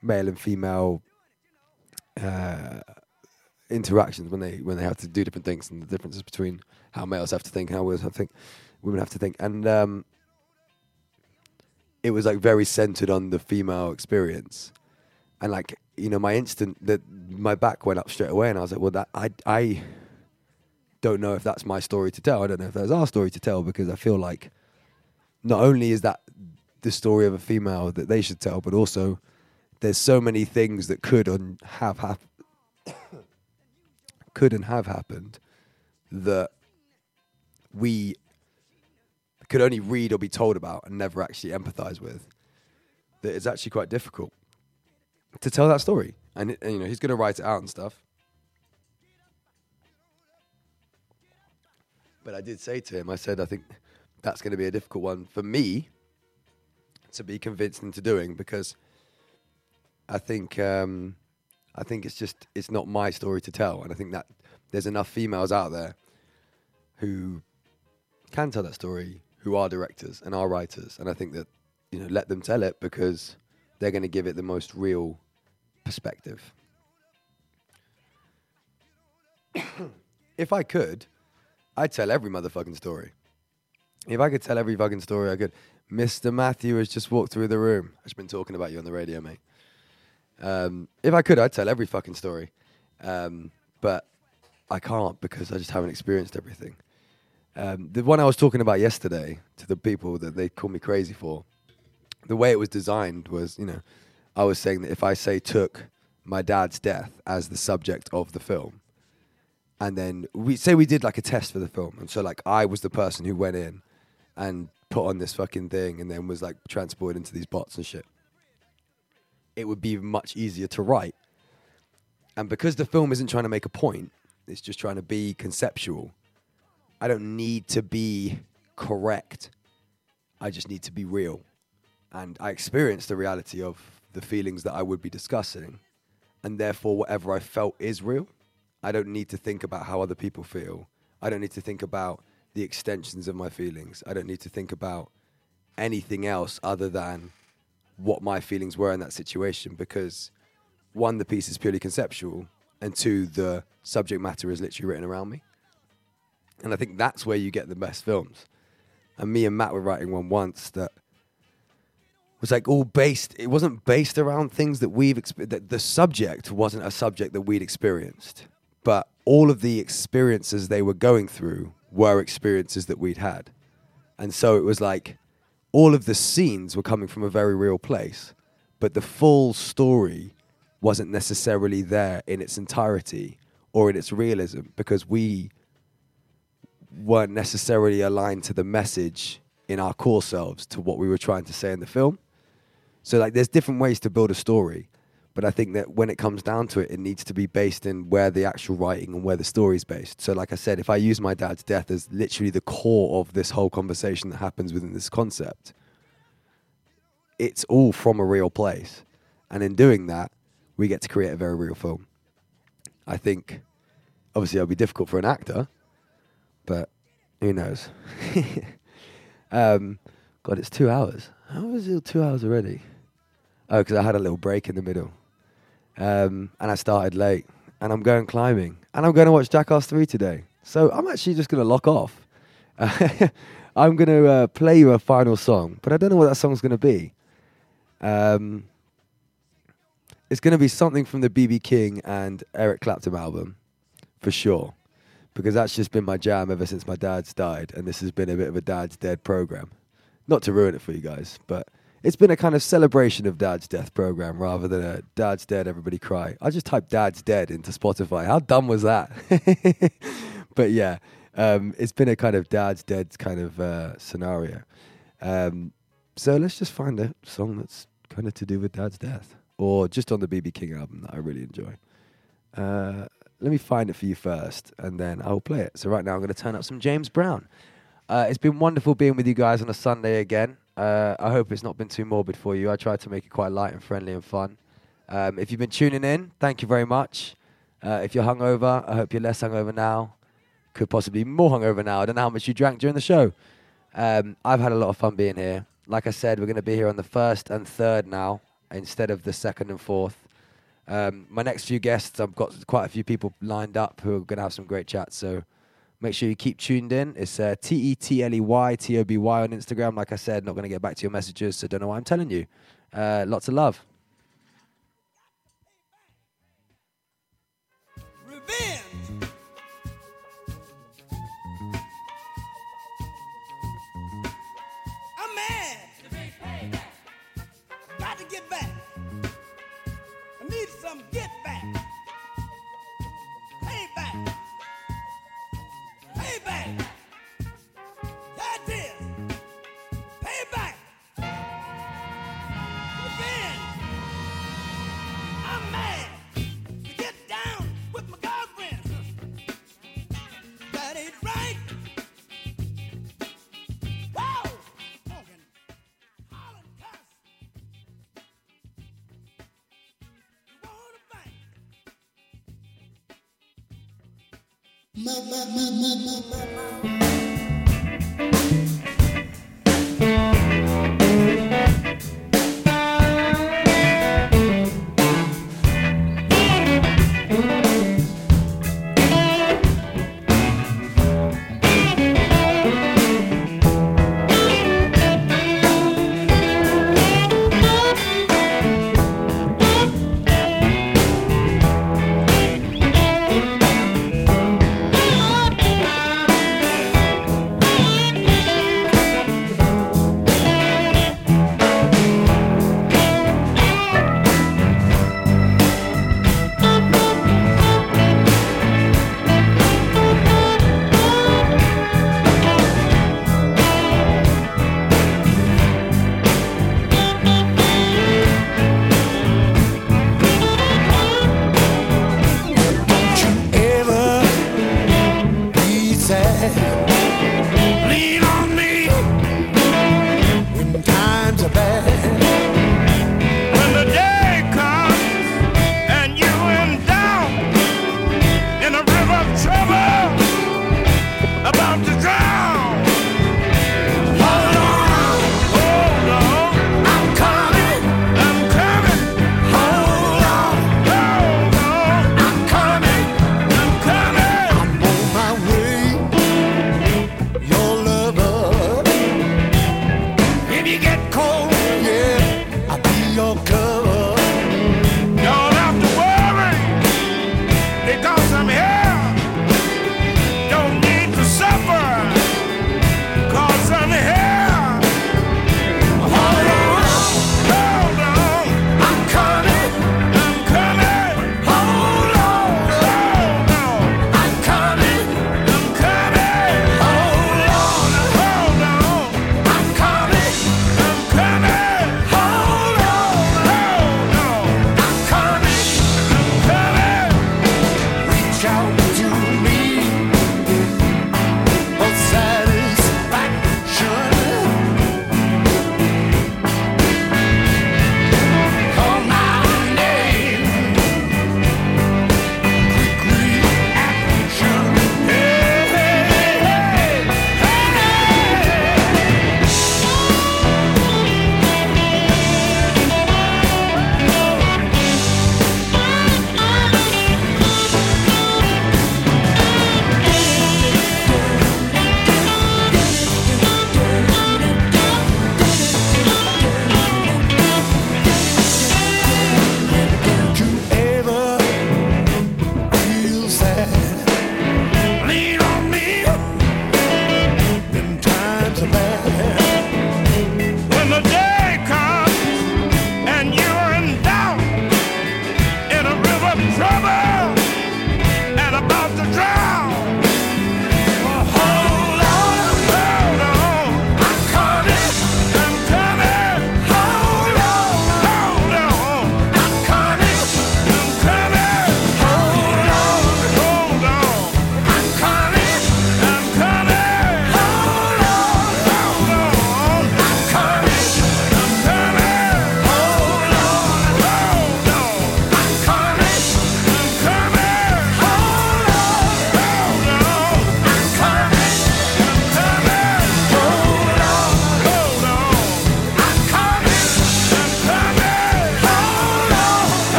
male and female uh, interactions when they when they have to do different things and the differences between how males have to think and how women have to think women have to think. And um, it was like very centered on the female experience. And like you know my instant that my back went up straight away and I was like well that I I don't know if that's my story to tell. I don't know if that's our story to tell because I feel like not only is that the story of a female that they should tell but also there's so many things that could and have happened could and have happened that we could only read or be told about and never actually empathize with that it's actually quite difficult to tell that story. And, and you know he's going to write it out and stuff but i did say to him i said i think that's going to be a difficult one for me to be convinced into doing because I think um, I think it's just it's not my story to tell, and I think that there's enough females out there who can tell that story, who are directors and are writers, and I think that you know let them tell it because they're going to give it the most real perspective. if I could, I'd tell every motherfucking story. If I could tell every fucking story, I could. Mr. Matthew has just walked through the room. I've been talking about you on the radio, mate. Um, if I could, I'd tell every fucking story. Um, but I can't because I just haven't experienced everything. Um, the one I was talking about yesterday to the people that they call me crazy for, the way it was designed was, you know, I was saying that if I say took my dad's death as the subject of the film, and then we say we did like a test for the film, and so like I was the person who went in and put on this fucking thing, and then was like transported into these bots and shit. It would be much easier to write, and because the film isn't trying to make a point, it's just trying to be conceptual. I don't need to be correct. I just need to be real, and I experienced the reality of the feelings that I would be discussing, and therefore whatever I felt is real. I don't need to think about how other people feel. I don't need to think about the extensions of my feelings. I don't need to think about anything else other than what my feelings were in that situation because one, the piece is purely conceptual, and two, the subject matter is literally written around me. And I think that's where you get the best films. And me and Matt were writing one once that was like all based. It wasn't based around things that we've experienced. The, the subject wasn't a subject that we'd experienced, but all of the experiences they were going through were experiences that we'd had, and so it was like all of the scenes were coming from a very real place, but the full story wasn't necessarily there in its entirety or in its realism because we weren't necessarily aligned to the message in our core selves to what we were trying to say in the film. So like there's different ways to build a story, but I think that when it comes down to it, it needs to be based in where the actual writing and where the story is based. So like I said, if I use my dad's death as literally the core of this whole conversation that happens within this concept, it's all from a real place. And in doing that, we get to create a very real film. I think obviously it'll be difficult for an actor, but who knows? um, God, it's two hours. How is it two hours already? Oh, because I had a little break in the middle. Um, and I started late. And I'm going climbing. And I'm going to watch Jackass 3 today. So I'm actually just going to lock off. I'm going to uh, play you a final song, but I don't know what that song's going to be. Um, it's going to be something from the BB King and Eric Clapton album, for sure, because that's just been my jam ever since my dad's died, and this has been a bit of a dad's dead program. Not to ruin it for you guys, but it's been a kind of celebration of dad's death program rather than a dad's dead, everybody cry. I just typed dad's dead into Spotify. How dumb was that? but yeah, um, it's been a kind of dad's dead kind of uh, scenario. Um, so let's just find a song that's kind of to do with dad's death or just on the BB King album that I really enjoy. Uh, let me find it for you first and then I'll play it. So right now I'm going to turn up some James Brown. Uh, it's been wonderful being with you guys on a Sunday again. Uh, I hope it's not been too morbid for you. I tried to make it quite light and friendly and fun. Um, if you've been tuning in, thank you very much. Uh, if you're hungover, I hope you're less hungover now. Could possibly be more hungover now. I don't know how much you drank during the show. Um, I've had a lot of fun being here. Like I said, we're going to be here on the first and third now instead of the second and fourth. Um, my next few guests, I've got quite a few people lined up who are going to have some great chats. So make sure you keep tuned in. It's uh, T E T L E Y T O B Y on Instagram. Like I said, not going to get back to your messages, so don't know why I'm telling you. Uh, lots of love. Thank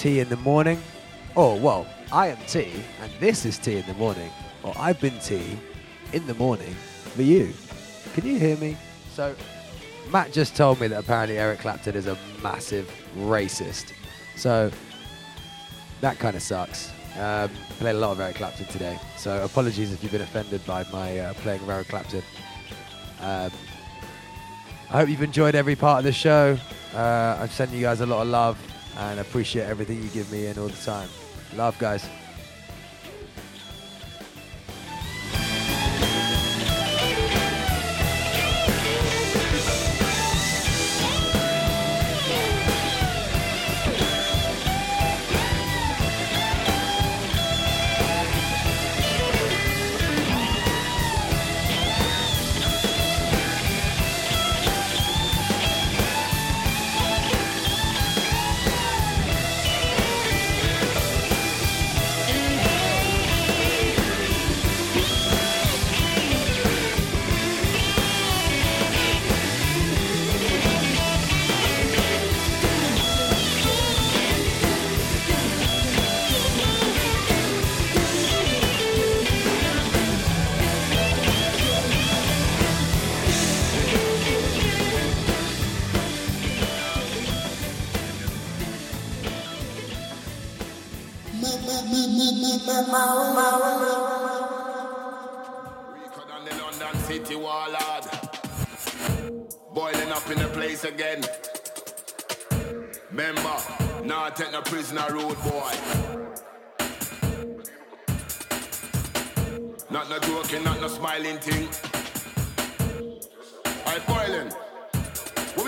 have been T in the morning. Oh, well, I am Tea, and this is Tea in the morning. Or I've been Tea in the morning for you. Can you hear me? So, Matt just told me that apparently Eric Clapton is a massive racist. So, that kind of sucks. Um, played a lot of Eric Clapton today. So, apologies if you've been offended by my uh, playing Eric Clapton. Um, I hope you've enjoyed every part of the show. Uh, I've sent you guys a lot of love and appreciate everything you give me and all the time. Love, guys.